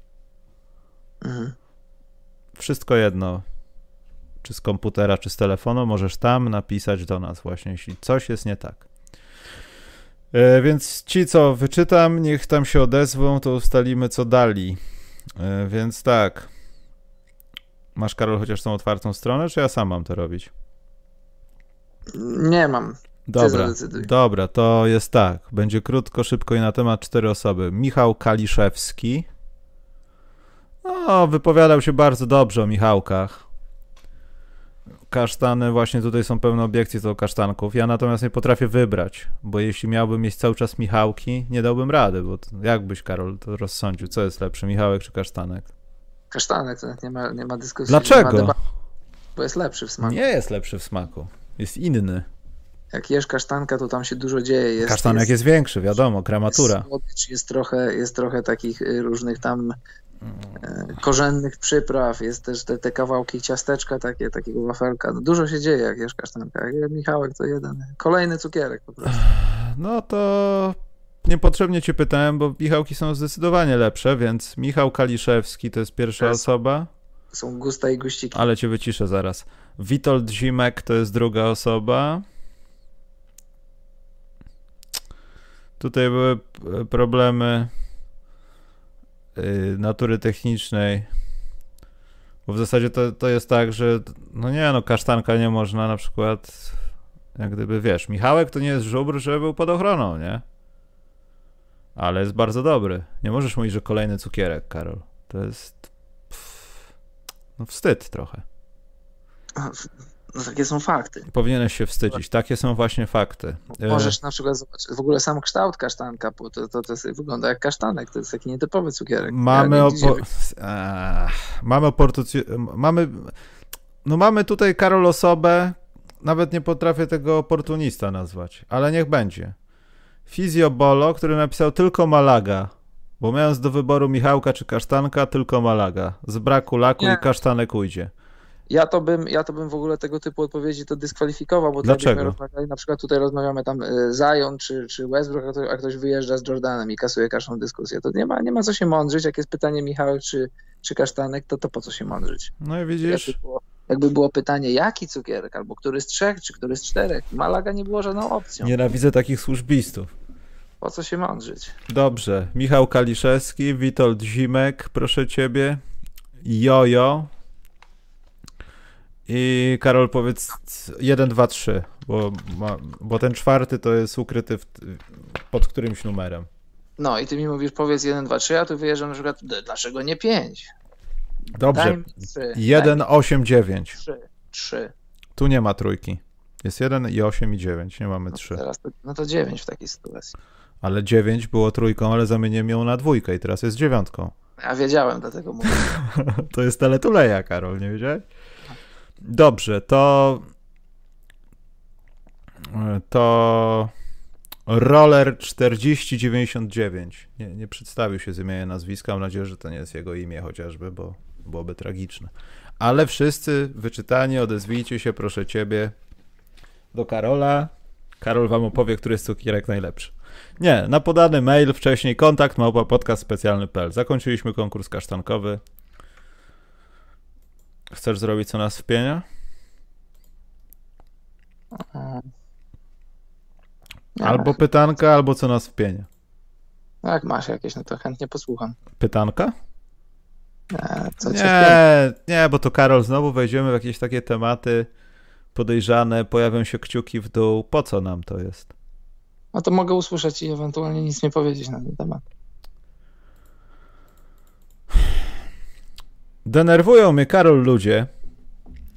Mhm. Wszystko jedno, czy z komputera, czy z telefonu, możesz tam napisać do nas właśnie, jeśli coś jest nie tak. E, więc ci, co wyczytam, niech tam się odezwą, to ustalimy, co dali. E, więc tak. Masz, Karol, chociaż tą otwartą stronę, czy ja sam mam to robić? Nie mam. Dobra, dobra, to jest tak. Będzie krótko, szybko i na temat cztery osoby. Michał Kaliszewski. No, wypowiadał się bardzo dobrze o Michałkach. Kasztany, właśnie tutaj są pewne obiekcje do kasztanków. Ja natomiast nie potrafię wybrać, bo jeśli miałbym mieć cały czas Michałki, nie dałbym rady, bo to, jak byś, Karol, to rozsądził? Co jest lepszy, Michałek czy Kasztanek? Kasztanek, to nie ma, nie ma dyskusji. Ma Dlaczego? debaty, bo jest lepszy w smaku. Nie jest lepszy w smaku. Jest inny. Jak jesz kasztanka, to tam się dużo dzieje. Jest, Kasztanek jest większy, wiadomo, krematura. Jest, słodycz, jest, trochę, jest trochę takich y, różnych tam e, korzennych przypraw, jest też te, te kawałki ciasteczka, takie, takiego wafelka. No, dużo się dzieje, jak jesz kasztanka. Jak Michałek to jeden. Kolejny cukierek po prostu. No to niepotrzebnie cię pytałem, bo Michałki są zdecydowanie lepsze, więc Michał Kaliszewski to jest pierwsza jest- osoba, Są gusta i guściki. ale cię wyciszę zaraz. Witold Zimek to jest druga osoba. Tutaj były problemy yy, natury technicznej. Bo w zasadzie to, to jest tak, że no nie, no kasztanka nie można na przykład jak gdyby, wiesz, Michałek to nie jest żubr, że był pod ochroną, nie? Ale jest bardzo dobry. Nie możesz mówić, że kolejny cukierek, Karol. To jest pff, no wstyd trochę. No takie są fakty. Powinieneś się wstydzić. Takie są właśnie fakty. E, Możesz na przykład zobaczyć, w ogóle sam kształt kasztanka, bo to, to, to wygląda jak kasztanek, to jest taki nietypowy cukierek. Mamy, Ja opo- mamy, mamy, no mamy tutaj Karol osobę, nawet nie potrafię tego oportunista nazwać, ale niech będzie. Fizjobolo, który napisał tylko Malaga, bo mając do wyboru Michałka czy Kasztanka, tylko Malaga. Z braku laku Nie. i kasztanek ujdzie. Ja to, bym, ja to bym w ogóle tego typu odpowiedzi to dyskwalifikował, bo Dlaczego? rozmawiali, na przykład tutaj rozmawiamy tam y, Zion czy, czy Westbrook, a ktoś, a ktoś wyjeżdża z Jordanem i kasuje każdą dyskusję. To nie ma, nie ma co się mądrzyć. Jak jest pytanie Michał czy, czy Kasztanek, to, to po co się mądrzyć? No i widzisz, Jakby było, jakby było pytanie, jaki cukierek, albo który z trzech, czy który z czterech, Malaga nie było żadną opcją. nienawidzę takich służbistów. Po co się mądrzyć? Dobrze, Michał Kaliszewski, Witold Zimek, proszę ciebie, Jojo i Karol powiedz 1, 2, 3, bo, ma, bo ten czwarty to jest ukryty w, pod którymś numerem. No i ty mi mówisz, powiedz 1, 2, 3, a tu wyjeżdżam na przykład, dlaczego nie 5? Dobrze, 1, 8, 9. 3, 3. Tu nie ma trójki. Jest 1 i 8 i 9, nie mamy 3. Teraz to, no to 9 w takiej sytuacji. Ale 9 było trójką, ale zamieniłem ją na dwójkę i teraz jest dziewiątką. Ja wiedziałem, dlatego mówię. To jest teletuleja, Karol, nie wiedziałeś? Dobrze, to... To... Roller 4099. Nie, nie przedstawił się z imienia nazwiska. Mam nadzieję, że to nie jest jego imię chociażby, bo byłoby tragiczne. Ale wszyscy wyczytani, odezwijcie się, proszę ciebie, do Karola. Karol wam opowie, który jest cukierek najlepszy. Nie, na podany mail wcześniej kontakt małpa podcast specjalny.pl. Zakończyliśmy konkurs kasztankowy. Chcesz zrobić co nas wpienia? Albo pytanka, albo co nas wpienia. no Jak masz jakieś, no to chętnie posłucham. Pytanka? Nie, co Nie, nie, bo to Karol, znowu wejdziemy w jakieś takie tematy podejrzane, pojawią się kciuki w dół. Po co nam to jest? No to mogę usłyszeć i ewentualnie nic nie powiedzieć na ten temat. Denerwują mnie, Karol, ludzie.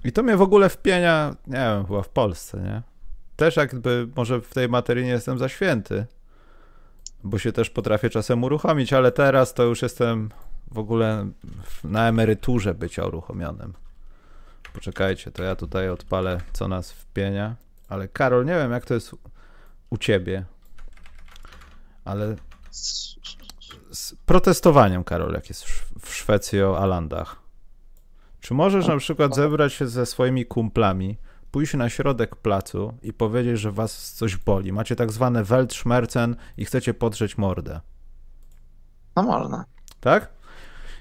I to mnie w ogóle wpienia, nie wiem, chyba w Polsce, nie? Też jakby, może w tej materii nie jestem za święty, bo się też potrafię czasem uruchomić, ale teraz to już jestem w ogóle na emeryturze bycia uruchomionym. Poczekajcie, to ja tutaj odpalę, co nas wpienia. Ale Karol, nie wiem, jak to jest u ciebie, ale z protestowaniem, Karol, jak jest w Sz- w Szwecji o Alandach. Czy możesz na przykład zebrać się ze swoimi kumplami, pójść na środek placu i powiedzieć, że was coś boli? Macie tak zwane Weltschmerzen i chcecie podrzeć mordę, No można. tak?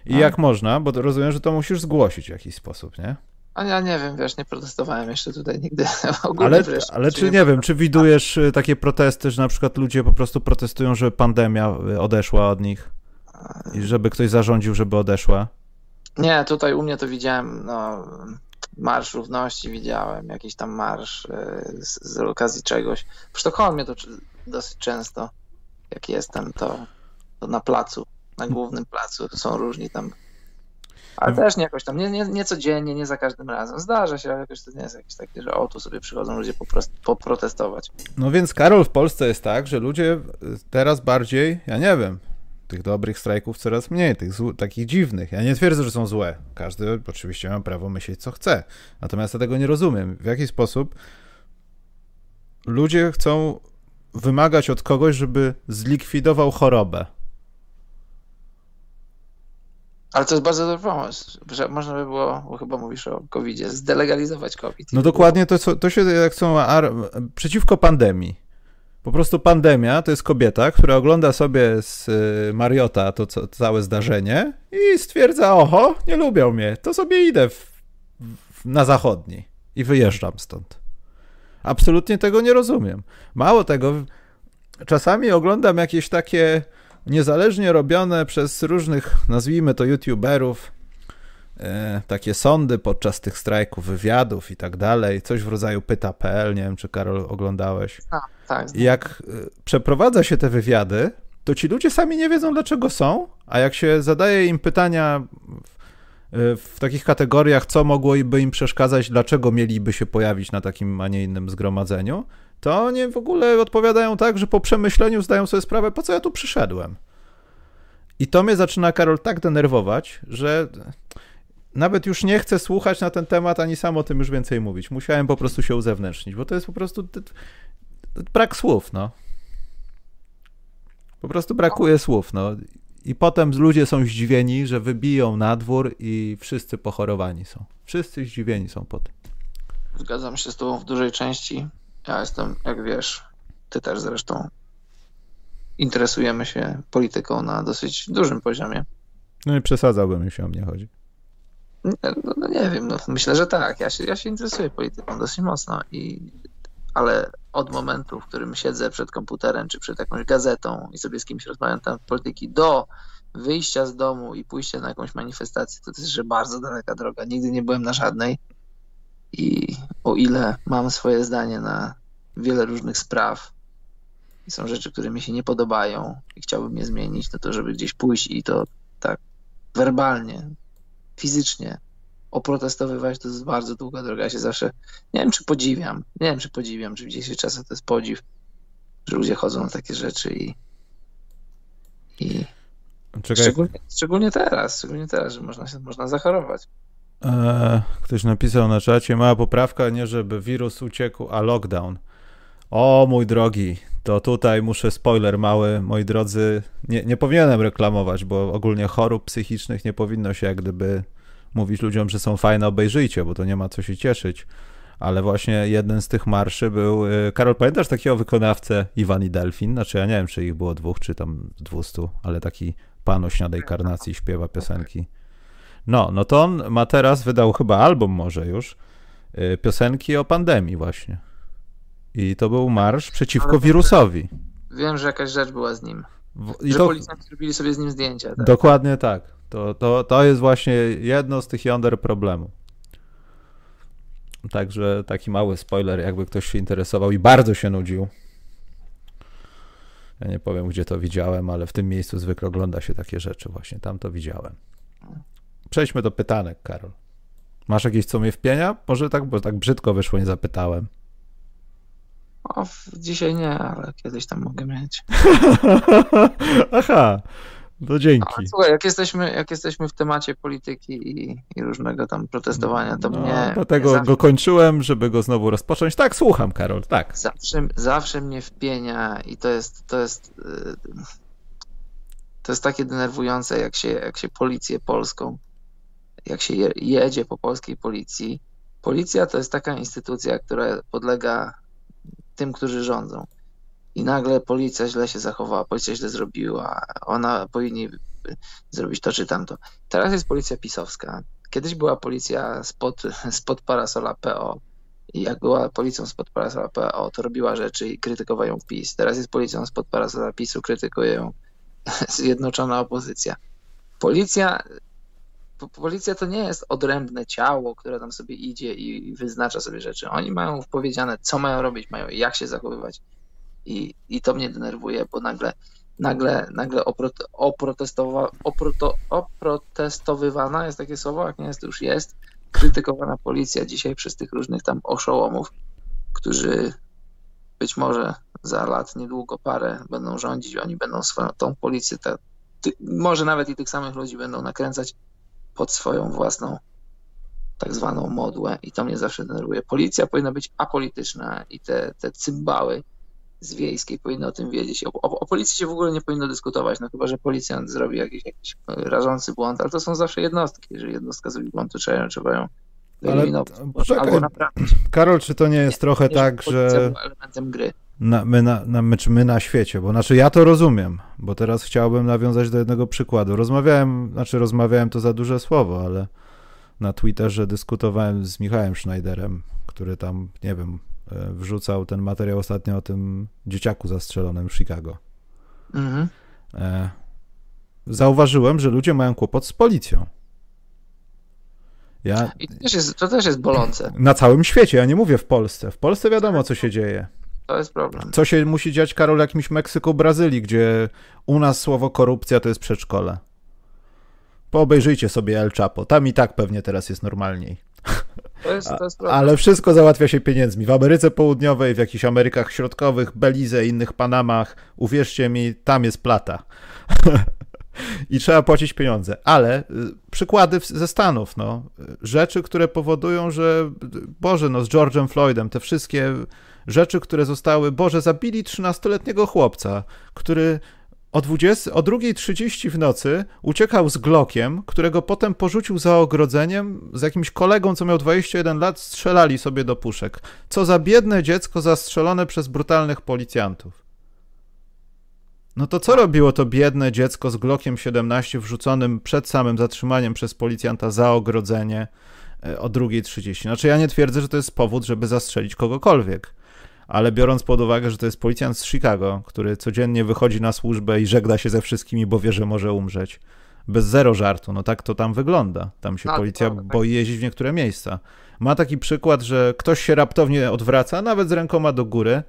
I No. jak można? Bo rozumiem, że to musisz zgłosić w jakiś sposób, nie? A ja nie wiem, wiesz, nie protestowałem jeszcze tutaj nigdy. Ale, wreszcie, ale czy nie wiem, czy widujesz y, takie protesty, że na przykład ludzie po prostu protestują, żeby pandemia y, odeszła od nich i żeby ktoś zarządził, żeby odeszła? Nie, tutaj u mnie to widziałem, no, Marsz Równości widziałem, jakiś tam marsz e, z, z okazji czegoś. W Sztokholmie to dosyć często, jak jestem, to, to na placu, na głównym placu są różni tam. Ale też nie jakoś tam, nie, nie, nie codziennie, nie za każdym razem. Zdarza się, ale jakoś to nie jest jakieś takie, że o, tu sobie przychodzą ludzie popros- poprotestować. No więc Karol, w Polsce jest tak, że ludzie y, teraz bardziej, ja nie wiem, tych dobrych strajków coraz mniej, tych zł- takich dziwnych. Ja nie twierdzę, że są złe. Każdy oczywiście ma prawo myśleć, co chce. Natomiast ja tego nie rozumiem. W jaki sposób ludzie chcą wymagać od kogoś, żeby zlikwidował chorobę. Ale to jest bardzo dobry pomysł, że można by było, bo chyba mówisz o COVID-zie, zdelegalizować COVID. No dokładnie to, to się jak są ar- przeciwko pandemii. Po prostu pandemia to jest kobieta, która ogląda sobie z y, Mariota to całe zdarzenie i stwierdza, oho, nie lubią mnie, to sobie idę w, w, na zachodni i wyjeżdżam stąd. Absolutnie tego nie rozumiem. Mało tego, czasami oglądam jakieś takie niezależnie robione przez różnych, nazwijmy to youtuberów, e, takie sądy podczas tych strajków, wywiadów i tak dalej, coś w rodzaju pyta.pl, nie wiem czy Karol oglądałeś. A, tak, I jak y, przeprowadza się te wywiady, to ci ludzie sami nie wiedzą dlaczego są, a jak się zadaje im pytania w, w takich kategoriach, co mogłoby im przeszkadzać, dlaczego mieliby się pojawić na takim, a nie innym zgromadzeniu, to oni w ogóle odpowiadają tak, że po przemyśleniu zdają sobie sprawę, po co ja tu przyszedłem. I to mnie zaczyna, Karol, tak denerwować, że nawet już nie chcę słuchać na ten temat, ani sam o tym już więcej mówić. Musiałem po prostu się uzewnętrznić, bo to jest po prostu brak słów, no. Po prostu brakuje słów, no. i potem ludzie są zdziwieni, że wybiją na dwór i wszyscy pochorowani są. Wszyscy zdziwieni są potem. Zgadzam się z tobą w dużej części. Ja jestem, jak wiesz, ty też zresztą, interesujemy się polityką na dosyć dużym poziomie. No i przesadzałbym, jeśli o mnie chodzi. No, no nie wiem, no, myślę, że tak. Ja się, ja się interesuję polityką dosyć mocno, i, ale od momentu, w którym siedzę przed komputerem czy przed jakąś gazetą i sobie z kimś rozmawiam tam polityki, do wyjścia z domu i pójścia na jakąś manifestację, to też że bardzo daleka droga. Nigdy nie byłem na żadnej i o ile mam swoje zdanie na wiele różnych spraw, i są rzeczy, które mi się nie podobają i chciałbym je zmienić, no to żeby gdzieś pójść i to tak werbalnie, fizycznie oprotestowywać, to jest bardzo długa droga. Ja się zawsze, nie wiem czy podziwiam, nie wiem czy podziwiam, czy w dzisiejszych czasach to jest podziw, że ludzie chodzą na takie rzeczy i, i szczególnie, szczególnie teraz, szczególnie teraz, że można się można zachorować. Eee, ktoś napisał na czacie, mała poprawka, nie żeby wirus uciekł, a lockdown. O mój drogi, to tutaj muszę spoiler mały, moi drodzy, nie, nie powinienem reklamować, bo ogólnie chorób psychicznych nie powinno się jak gdyby mówić ludziom, że są fajne, obejrzyjcie, bo to nie ma co się cieszyć. Ale właśnie jeden z tych marszy był. Y, Karol, pamiętasz takiego wykonawcę Iwan i Delfin? Znaczy, ja nie wiem, czy ich było dwóch, czy tam dwustu, ale taki pan o śniadej karnacji śpiewa piosenki. No, no to on ma teraz, wydał chyba album może już, y, piosenki o pandemii właśnie. I to był marsz przeciwko wirusowi. Wiem, że jakaś rzecz była z nim. I że to... policjanci robili sobie z nim zdjęcia. Tak? Dokładnie tak. To, to, to jest właśnie jedno z tych jąder problemu. Także taki mały spoiler, jakby ktoś się interesował i bardzo się nudził. Ja nie powiem, gdzie to widziałem, ale w tym miejscu zwykle ogląda się takie rzeczy. Właśnie tam to widziałem. Przejdźmy do pytanek, Karol. Masz jakieś co mnie wpienia? Może tak, bo tak brzydko wyszło, nie zapytałem. O, dzisiaj nie, ale kiedyś tam mogę mieć. Aha, to dzięki. A, słuchaj, jak jesteśmy, jak jesteśmy w temacie polityki i, i różnego tam protestowania, to no, mnie... Dlatego zawsze, go kończyłem, żeby go znowu rozpocząć. Tak, słucham, Karol, tak. Zawsze, zawsze mnie wpienia i to jest, to jest, y, to jest takie denerwujące, jak się, jak się policję polską, jak się jedzie po polskiej policji. Policja to jest taka instytucja, która podlega tym, którzy rządzą. I nagle policja źle się zachowała, policja źle zrobiła, ona powinni zrobić to czy tamto. Teraz jest policja pisowska. Kiedyś była policja spod, spod parasola PO. I jak była policją spod parasola PO, to robiła rzeczy i krytykowała ją PiS. Teraz jest policją spod parasola PiSu, krytykuje ją Zjednoczona Opozycja. Policja policja to nie jest odrębne ciało, które tam sobie idzie i wyznacza sobie rzeczy. Oni mają powiedziane, co mają robić, mają jak się zachowywać. I, i to mnie denerwuje, bo nagle, nagle, nagle oprote, oprotestowa, oproto, oprotestowywana jest takie słowo, jak nie jest, to już jest, krytykowana policja dzisiaj przez tych różnych tam oszołomów, którzy być może za lat niedługo parę będą rządzić, oni będą swoją tą policję, te, ty, może nawet i tych samych ludzi będą nakręcać pod swoją własną tak zwaną modłę i to mnie zawsze denerwuje. Policja powinna być apolityczna i te, te cymbały z wiejskiej powinny o tym wiedzieć. O, o, o, policji się w ogóle nie powinno dyskutować, no chyba, że policjant zrobi jakiś, jakiś rażący błąd, ale to są zawsze jednostki. Jeżeli jednostka zrobi błąd, to trzeba, trzeba ją wyeliminować albo naprawić. Karol, czy to nie jest trochę tak, że... elementem gry. Na, my, na, na, my, czy my na świecie, bo znaczy ja to rozumiem, bo teraz chciałbym nawiązać do jednego przykładu. Rozmawiałem, znaczy rozmawiałem to za duże słowo, ale na Twitterze dyskutowałem z Michałem Schneiderem, który tam, nie wiem, e, wrzucał ten materiał ostatnio o tym dzieciaku zastrzelonym w Chicago. Mhm. E, zauważyłem, że ludzie mają kłopot z policją. Ja, I to też, jest, to też jest bolące. Na całym świecie, ja nie mówię w Polsce. W Polsce wiadomo, co się dzieje. To jest problem. Co się musi dziać, Karol, jakimś Meksyku, Brazylii, gdzie u nas słowo korupcja to jest przedszkole. Poobejrzyjcie sobie El Chapo. Tam i tak pewnie teraz jest normalniej. To jest, to jest Ale wszystko załatwia się pieniędzmi. W Ameryce Południowej, w jakichś Amerykach Środkowych, Belize, innych Panamach, uwierzcie mi, tam jest plata. I trzeba płacić pieniądze. Ale y, przykłady ze Stanów, no. Rzeczy, które powodują, że Boże, no z George'em Floydem, te wszystkie rzeczy, które zostały, Boże, zabili 13-letniego chłopca, który o, 20, o 2.30 w nocy uciekał z Glockiem, którego potem porzucił za ogrodzeniem z jakimś kolegą, co miał 21 lat, strzelali sobie do puszek. Co za biedne dziecko zastrzelone przez brutalnych policjantów. No to co robiło to biedne dziecko z Glockiem 17 wrzuconym przed samym zatrzymaniem przez policjanta za ogrodzenie e, o 2.30? Znaczy ja nie twierdzę, że to jest powód, żeby zastrzelić kogokolwiek ale biorąc pod uwagę, że to jest policjant z Chicago, który codziennie wychodzi na służbę i żegna się ze wszystkimi, bo wie, że może umrzeć, bez zero żartu, no tak to tam wygląda. Tam się tak, policja tak, boi jeździć w niektóre miejsca. Ma taki przykład, że ktoś się raptownie odwraca, nawet z rękoma do góry,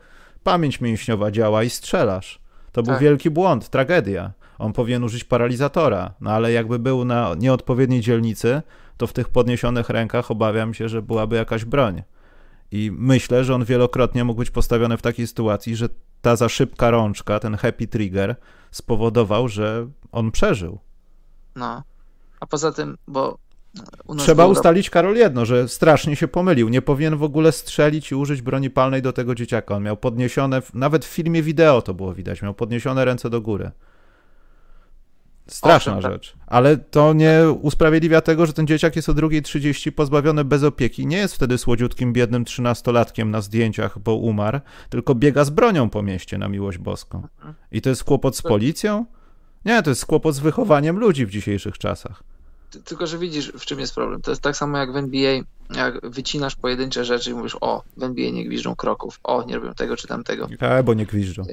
pamięć mięśniowa działa i strzelasz. To był tak. wielki błąd, tragedia. On powinien użyć paralizatora, no ale jakby był na nieodpowiedniej dzielnicy, to w tych podniesionych rękach obawiam się, że byłaby jakaś broń. I myślę, że on wielokrotnie mógł być postawiony w takiej sytuacji, że ta za szybka rączka, ten happy trigger spowodował, że on przeżył. No. A poza tym, bo Trzeba ustalić, Karol, jedno, że strasznie się pomylił. Nie powinien w ogóle strzelić i użyć broni palnej do tego dzieciaka. On miał podniesione, nawet w filmie wideo to było widać, miał podniesione ręce do góry. Straszna Owszem, tak. rzecz. Ale to nie usprawiedliwia tego, że ten dzieciak jest o 2.30 pozbawiony bez opieki. Nie jest wtedy słodziutkim, biednym trzynastolatkiem na zdjęciach, bo umarł, tylko biega z bronią po mieście na miłość boską. Mhm. I to jest kłopot z policją? Nie, to jest kłopot z wychowaniem ludzi w dzisiejszych czasach. Tylko, że widzisz, w czym jest problem. To jest tak samo jak w NBA, jak wycinasz pojedyncze rzeczy i mówisz, o, w NBA nie gwiżdżą kroków, o, nie robią tego czy tamtego. Tak, bo nie gwiżdżą.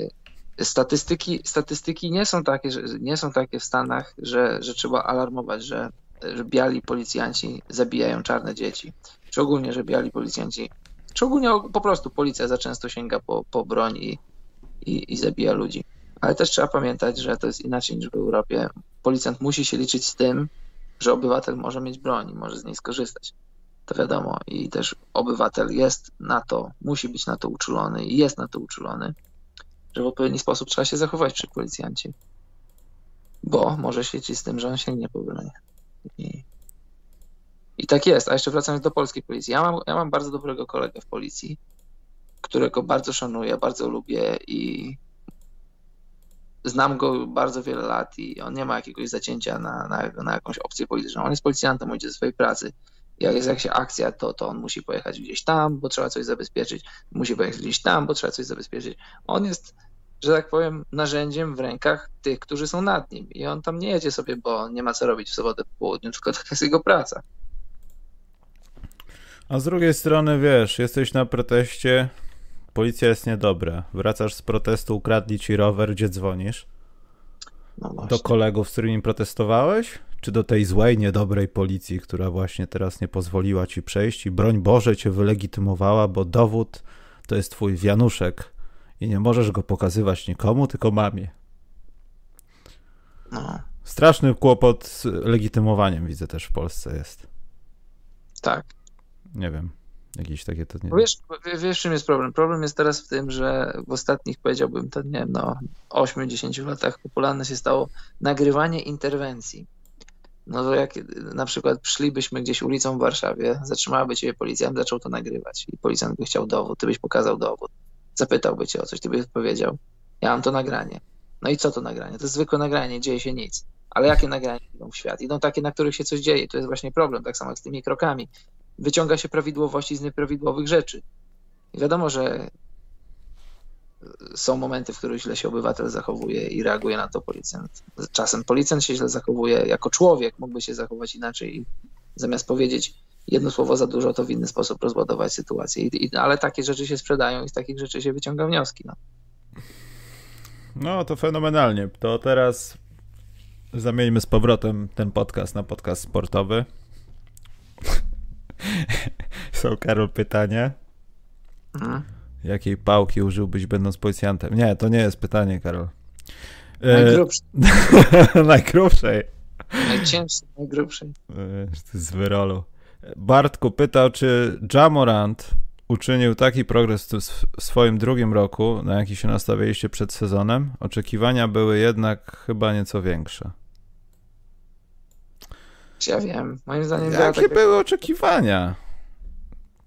Statystyki, statystyki nie są takie, że, nie są takie w Stanach, że, że trzeba alarmować, że, że biali policjanci zabijają czarne dzieci. Czy ogólnie, że biali policjanci, czy ogólnie po prostu policja za często sięga po, po broń i, i, i zabija ludzi. Ale też trzeba pamiętać, że to jest inaczej niż w Europie. Policjant musi się liczyć z tym, że obywatel może mieć broń i może z niej skorzystać. To wiadomo. I też obywatel jest na to, musi być na to uczulony i jest na to uczulony że w odpowiedni sposób trzeba się zachować przy policjancie. Bo może się ci z tym, że on sięgnie po broń. I, I tak jest. A jeszcze wracając do polskiej policji. Ja mam, ja mam bardzo dobrego kolegę w policji, którego bardzo szanuję, bardzo lubię i znam go bardzo wiele lat i on nie ma jakiegoś zacięcia na, na, na jakąś opcję polityczną. On jest policjantem, on idzie ze swojej pracy. Jak jest jakaś akcja, to, to on musi pojechać gdzieś tam, bo trzeba coś zabezpieczyć. Musi pojechać gdzieś tam, bo trzeba coś zabezpieczyć. On jest że tak powiem, narzędziem w rękach tych, którzy są nad nim. I on tam nie jedzie sobie, bo nie ma co robić w sobotę po południu, tylko taka jest jego praca. A z drugiej strony, wiesz, jesteś na proteście, policja jest niedobra. Wracasz z protestu, ukradli ci rower, gdzie dzwonisz? No do kolegów, z którymi protestowałeś? Czy do tej złej, niedobrej policji, która właśnie teraz nie pozwoliła ci przejść i broń Boże cię wylegitymowała, bo dowód to jest twój wianuszek i nie możesz go pokazywać nikomu, tylko mamie. No. Straszny kłopot z legitymowaniem widzę też w Polsce jest. Tak. Nie wiem. Jakieś takie to nie. Wiesz, wiesz, czym jest problem? Problem jest teraz w tym, że w ostatnich, powiedziałbym, to nie wiem, no 8-10 latach popularne się stało nagrywanie interwencji. No to jak na przykład szlibyśmy gdzieś ulicą w Warszawie, zatrzymałaby cię policja, zaczął to nagrywać i policjant by chciał dowód, ty byś pokazał dowód zapytałby cię o coś, ty byś odpowiedział, ja mam to nagranie. No i co to nagranie? To jest zwykłe nagranie, dzieje się nic. Ale jakie nagrania idą w świat? Idą takie, na których się coś dzieje. To jest właśnie problem, tak samo jak z tymi krokami. Wyciąga się prawidłowości z nieprawidłowych rzeczy. I wiadomo, że są momenty, w których źle się obywatel zachowuje i reaguje na to policjant. Czasem policjant się źle zachowuje jako człowiek, mógłby się zachować inaczej i zamiast powiedzieć, jedno słowo za dużo, to w inny sposób rozładować sytuację. I, i, ale takie rzeczy się sprzedają i z takich rzeczy się wyciąga wnioski. No. no to fenomenalnie. To teraz zamieńmy z powrotem ten podcast na podcast sportowy. Są, Karol, pytania. Mhm. Jakiej pałki użyłbyś będąc policjantem? Nie, to nie jest pytanie, Karol. Najgrubszej. najgrubszej. Najcięższej, najgrubszej. Z wyrolu. Bartku pytał, czy Jamorant uczynił taki progres w swoim drugim roku, na jaki się nastawialiście przed sezonem. Oczekiwania były jednak chyba nieco większe. Ja wiem. Moim zdaniem. Jakie tak... były oczekiwania?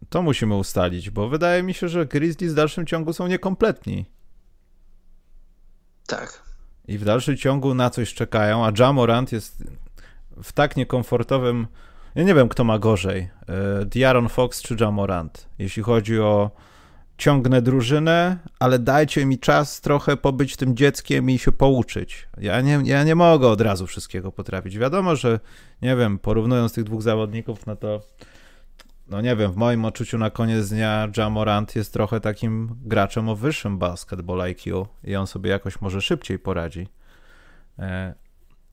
To musimy ustalić, bo wydaje mi się, że Grizzlies w dalszym ciągu są niekompletni. Tak. i w dalszym ciągu na coś czekają, a Jamorant jest w tak niekomfortowym. Ja nie wiem, kto ma gorzej. E, Diaron Fox czy Jamorant, jeśli chodzi o ciągnę drużynę, ale dajcie mi czas trochę pobyć tym dzieckiem i się pouczyć. Ja nie, ja nie mogę od razu wszystkiego potrafić. Wiadomo, że nie wiem, porównując tych dwóch zawodników, no to no nie wiem, w moim odczuciu na koniec dnia Jamorant jest trochę takim graczem o wyższym basketball IQ i on sobie jakoś może szybciej poradzi.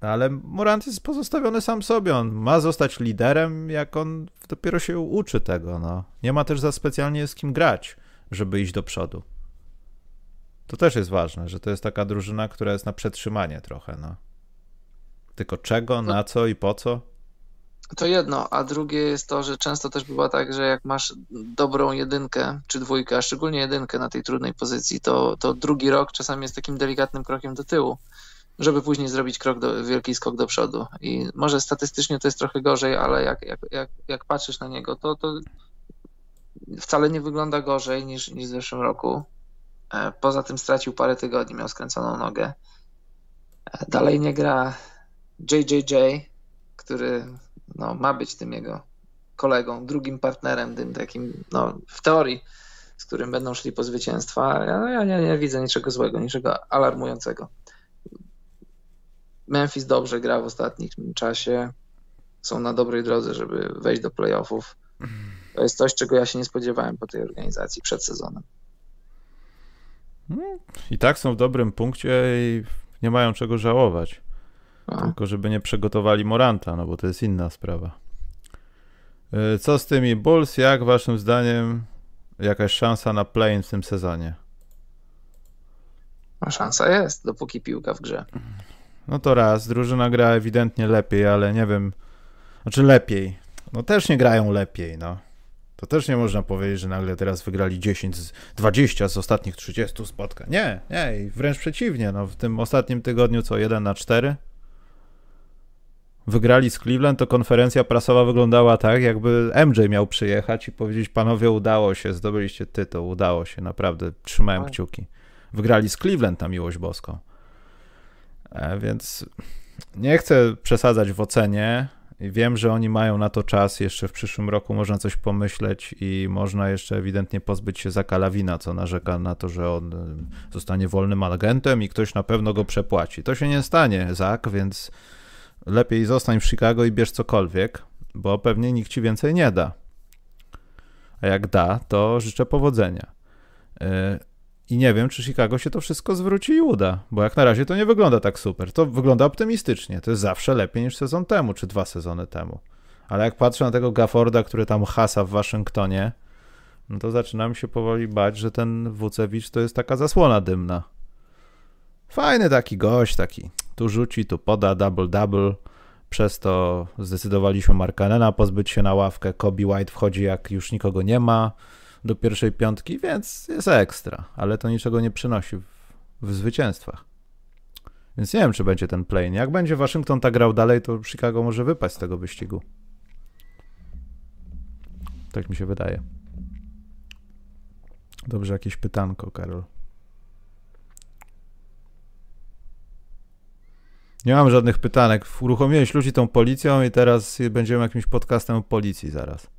Ale Morant jest pozostawiony sam sobie. On ma zostać liderem, jak on dopiero się uczy tego. No. Nie ma też za specjalnie z kim grać żeby iść do przodu. To też jest ważne, że to jest taka drużyna, która jest na przetrzymanie trochę. No. Tylko czego, na co i po co? To jedno, a drugie jest to, że często też bywa tak, że jak masz dobrą jedynkę czy dwójkę, a szczególnie jedynkę na tej trudnej pozycji, to, to drugi rok czasami jest takim delikatnym krokiem do tyłu, żeby później zrobić krok do, wielki skok do przodu. I może statystycznie to jest trochę gorzej, ale jak, jak, jak, jak patrzysz na niego, to, to wcale nie wygląda gorzej niż, niż w zeszłym roku. E, poza tym stracił parę tygodni, miał skręconą nogę. E, dalej nie gra JJJ, który no, ma być tym jego kolegą, drugim partnerem, tym takim, no, w teorii, z którym będą szli po zwycięstwa. Ja, ja nie, nie widzę niczego złego, niczego alarmującego. Memphis dobrze gra w ostatnim czasie. Są na dobrej drodze, żeby wejść do playoffów. To jest coś, czego ja się nie spodziewałem po tej organizacji przed sezonem. Hmm, I tak są w dobrym punkcie i nie mają czego żałować. A. Tylko żeby nie przygotowali Moranta, no bo to jest inna sprawa. E, co z tymi Bulls? Jak waszym zdaniem jakaś szansa na play w tym sezonie? A szansa jest, dopóki piłka w grze. No to raz, drużyna gra ewidentnie lepiej, ale nie wiem, znaczy lepiej. No też nie grają lepiej, no. To też nie można powiedzieć, że nagle teraz wygrali 10, 20 z ostatnich 30 spotkań. Nie, nie, i wręcz przeciwnie. No, w tym ostatnim tygodniu co 1 na 4 wygrali z Cleveland, to konferencja prasowa wyglądała tak, jakby MJ miał przyjechać i powiedzieć: Panowie, udało się, zdobyliście tytuł, udało się, naprawdę, trzymałem tak. kciuki. Wygrali z Cleveland na miłość boską. E, więc nie chcę przesadzać w ocenie. Wiem, że oni mają na to czas, jeszcze w przyszłym roku można coś pomyśleć i można jeszcze ewidentnie pozbyć się Zakalawina, co narzeka na to, że on y, zostanie wolnym agentem i ktoś na pewno go przepłaci. To się nie stanie, Zak, więc lepiej zostań w Chicago i bierz cokolwiek, bo pewnie nikt ci więcej nie da. A jak da, to życzę powodzenia. I nie wiem, czy Chicago się to wszystko zwróci i uda, bo jak na razie to nie wygląda tak super. To wygląda optymistycznie. To jest zawsze lepiej niż sezon temu, czy dwa sezony temu. Ale jak patrzę na tego Gafforda, który tam hasa w Waszyngtonie, no to zaczynam się powoli bać, że ten Wucewicz to jest taka zasłona dymna. Fajny taki gość, taki tu rzuci, tu poda, double-double. Przez to zdecydowaliśmy Markanena pozbyć się na ławkę. Kobe White wchodzi jak już nikogo nie ma do pierwszej piątki, więc jest ekstra, ale to niczego nie przynosi w, w zwycięstwach. Więc nie wiem, czy będzie ten play. Jak będzie Waszyngton tak grał dalej, to Chicago może wypaść z tego wyścigu. Tak mi się wydaje. Dobrze, jakieś pytanko, Karol. Nie mam żadnych pytanek. Uruchomiłeś ludzi tą policją i teraz będziemy jakimś podcastem o policji zaraz.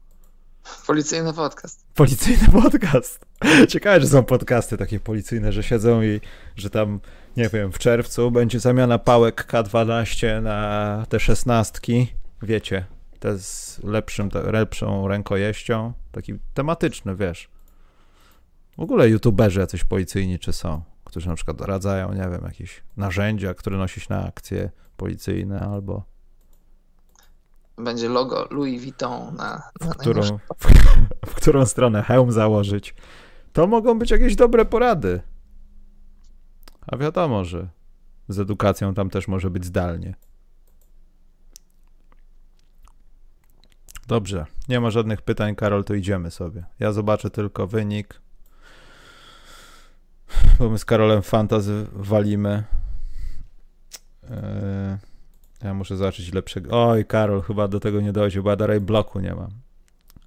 Policyjny podcast. Policyjny podcast. Ciekawe, że są podcasty takie policyjne, że siedzą i że tam, nie wiem, w czerwcu będzie zamiana pałek K12 na te szesnastki. Wiecie, te z lepszym, lepszą rękojeścią. Taki tematyczny, wiesz. W ogóle youtuberzy jacyś policyjni czy są, którzy na przykład radzają, nie wiem, jakieś narzędzia, które nosić na akcje policyjne albo będzie logo Louis Vuitton na, na w, którą, w, w którą stronę hełm założyć. To mogą być jakieś dobre porady. A wiadomo, że z edukacją tam też może być zdalnie. Dobrze, nie ma żadnych pytań, Karol, to idziemy sobie. Ja zobaczę tylko wynik. Bo my z Karolem fantazy walimy. Eee, ja muszę zobaczyć lepszego. Oj, Karol, chyba do tego nie dojdzie, bo ja dalej bloku nie mam.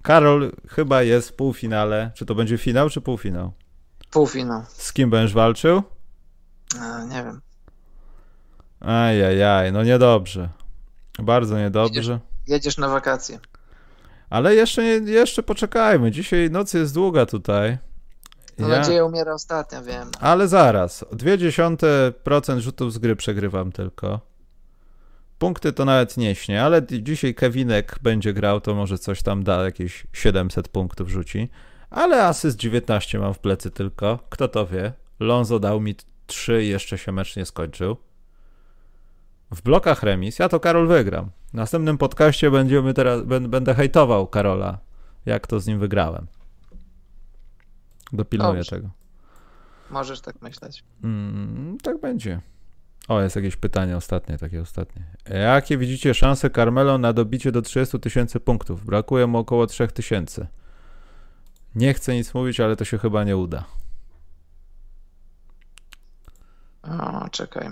Karol chyba jest w półfinale. Czy to będzie finał, czy półfinał? Półfinał. Z kim będziesz walczył? E, nie wiem. Ajajaj, no niedobrze. Bardzo niedobrze. Jedziesz, jedziesz na wakacje. Ale jeszcze, nie, jeszcze poczekajmy. Dzisiaj noc jest długa tutaj. No Ja- nadzieja umiera ostatnia, wiem. Ale zaraz. 0,2% rzutów z gry przegrywam tylko. Punkty to nawet nie śnie, ale dzisiaj Kevinek będzie grał, to może coś tam da, jakieś 700 punktów rzuci. Ale asyst 19 mam w plecy tylko. Kto to wie? Lonzo dał mi 3 i jeszcze się mecz nie skończył. W blokach remis. Ja to Karol wygram. W następnym podcaście będziemy teraz, bę- będę hejtował Karola, jak to z nim wygrałem. Dopilnuję Dobrze. tego. Możesz tak myśleć. Mm, tak będzie. O, jest jakieś pytanie ostatnie, takie ostatnie. Jakie widzicie szanse Carmelo na dobicie do 30 tysięcy punktów? Brakuje mu około 3 tysięcy. Nie chcę nic mówić, ale to się chyba nie uda. O, czekaj.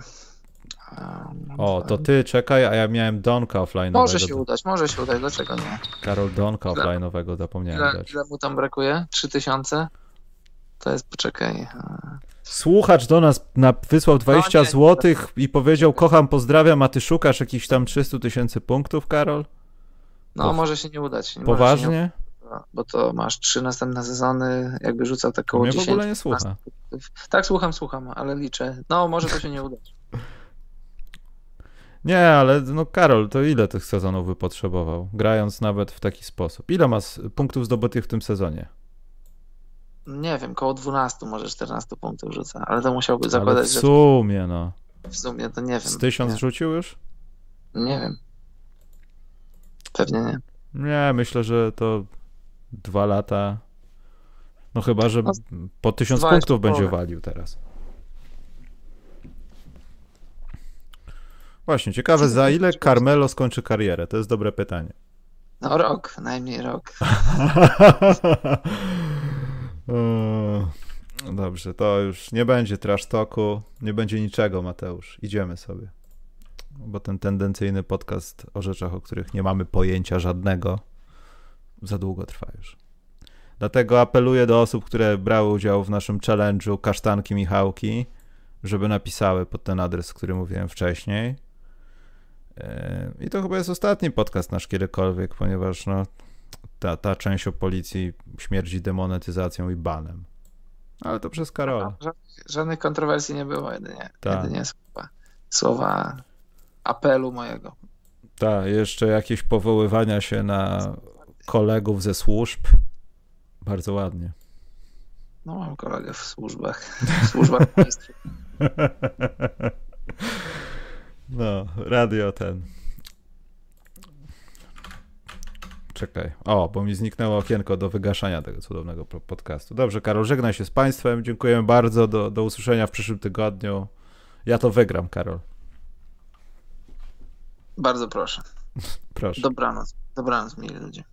Um, O, to ty czekaj, a ja miałem Donka offline'owego. Może się udać, może się udać, dlaczego nie? Karol Donka Ile? offline'owego zapomniałem Ile, dać. ile mu tam brakuje? 3000? To jest, poczekaj. Słuchacz do nas na, wysłał 20 No zł i powiedział kocham, pozdrawiam, a ty szukasz jakichś tam 300 tysięcy punktów, Karol? No, może się nie udać. Nie Poważnie? uda, bo to masz trzy następne sezony, jakby rzucał tak koło Mnie w 10. ogóle nie słucha. Tak, słucham, słucham, ale liczę. No, może to się nie udać. Nie, ale no Karol, to ile tych sezonów by potrzebował, grając nawet w taki sposób? Ile masz punktów zdobytych w tym sezonie? Nie wiem, koło 12, może 14 punktów rzuca, ale to musiałby Ale zakładać, w że sumie, no. w sumie to nie wiem. Z tysiąc rzucił już? Nie, wiem. Pewnie nie. Nie, myślę, że to dwa lata. No chyba, że No, po tysiąc dwa punktów jeszcze będzie połowę. walił teraz. Właśnie, ciekawe za ile Carmelo skończy karierę? To jest dobre pytanie. No rok, najmniej rok. Eee, Dobrze, to już nie będzie trash talku, nie będzie niczego, Mateusz. Idziemy sobie. Bo ten tendencyjny podcast o rzeczach, o których nie mamy pojęcia żadnego, za długo trwa już. Dlatego apeluję do osób, które brały udział w naszym challenge'u Kasztanki Michałki, żeby napisały pod ten adres, który mówiłem wcześniej. Eee, I to chyba jest ostatni podcast nasz kiedykolwiek, ponieważ no, ta, ta część o policji śmierdzi demonetyzacją i banem. Ale to przez Karola. Żadnych, żadnych kontrowersji nie było, jedynie, Tak. jedynie słowa, słowa apelu mojego. Tak, jeszcze jakieś powoływania się na kolegów ze służb. Bardzo ładnie. No, mam kolegę w służbach. W służbach państwa. No, radio ten. Czekaj. O, bo mi zniknęło okienko do wygaszania tego cudownego po- podcastu. Dobrze, Karol, żegnaj się z Państwem. Dziękujemy bardzo. Do, do usłyszenia w przyszłym tygodniu. Ja to wygram, Karol. Bardzo proszę. Proszę. Dobranoc. Dobranoc, mili ludzie.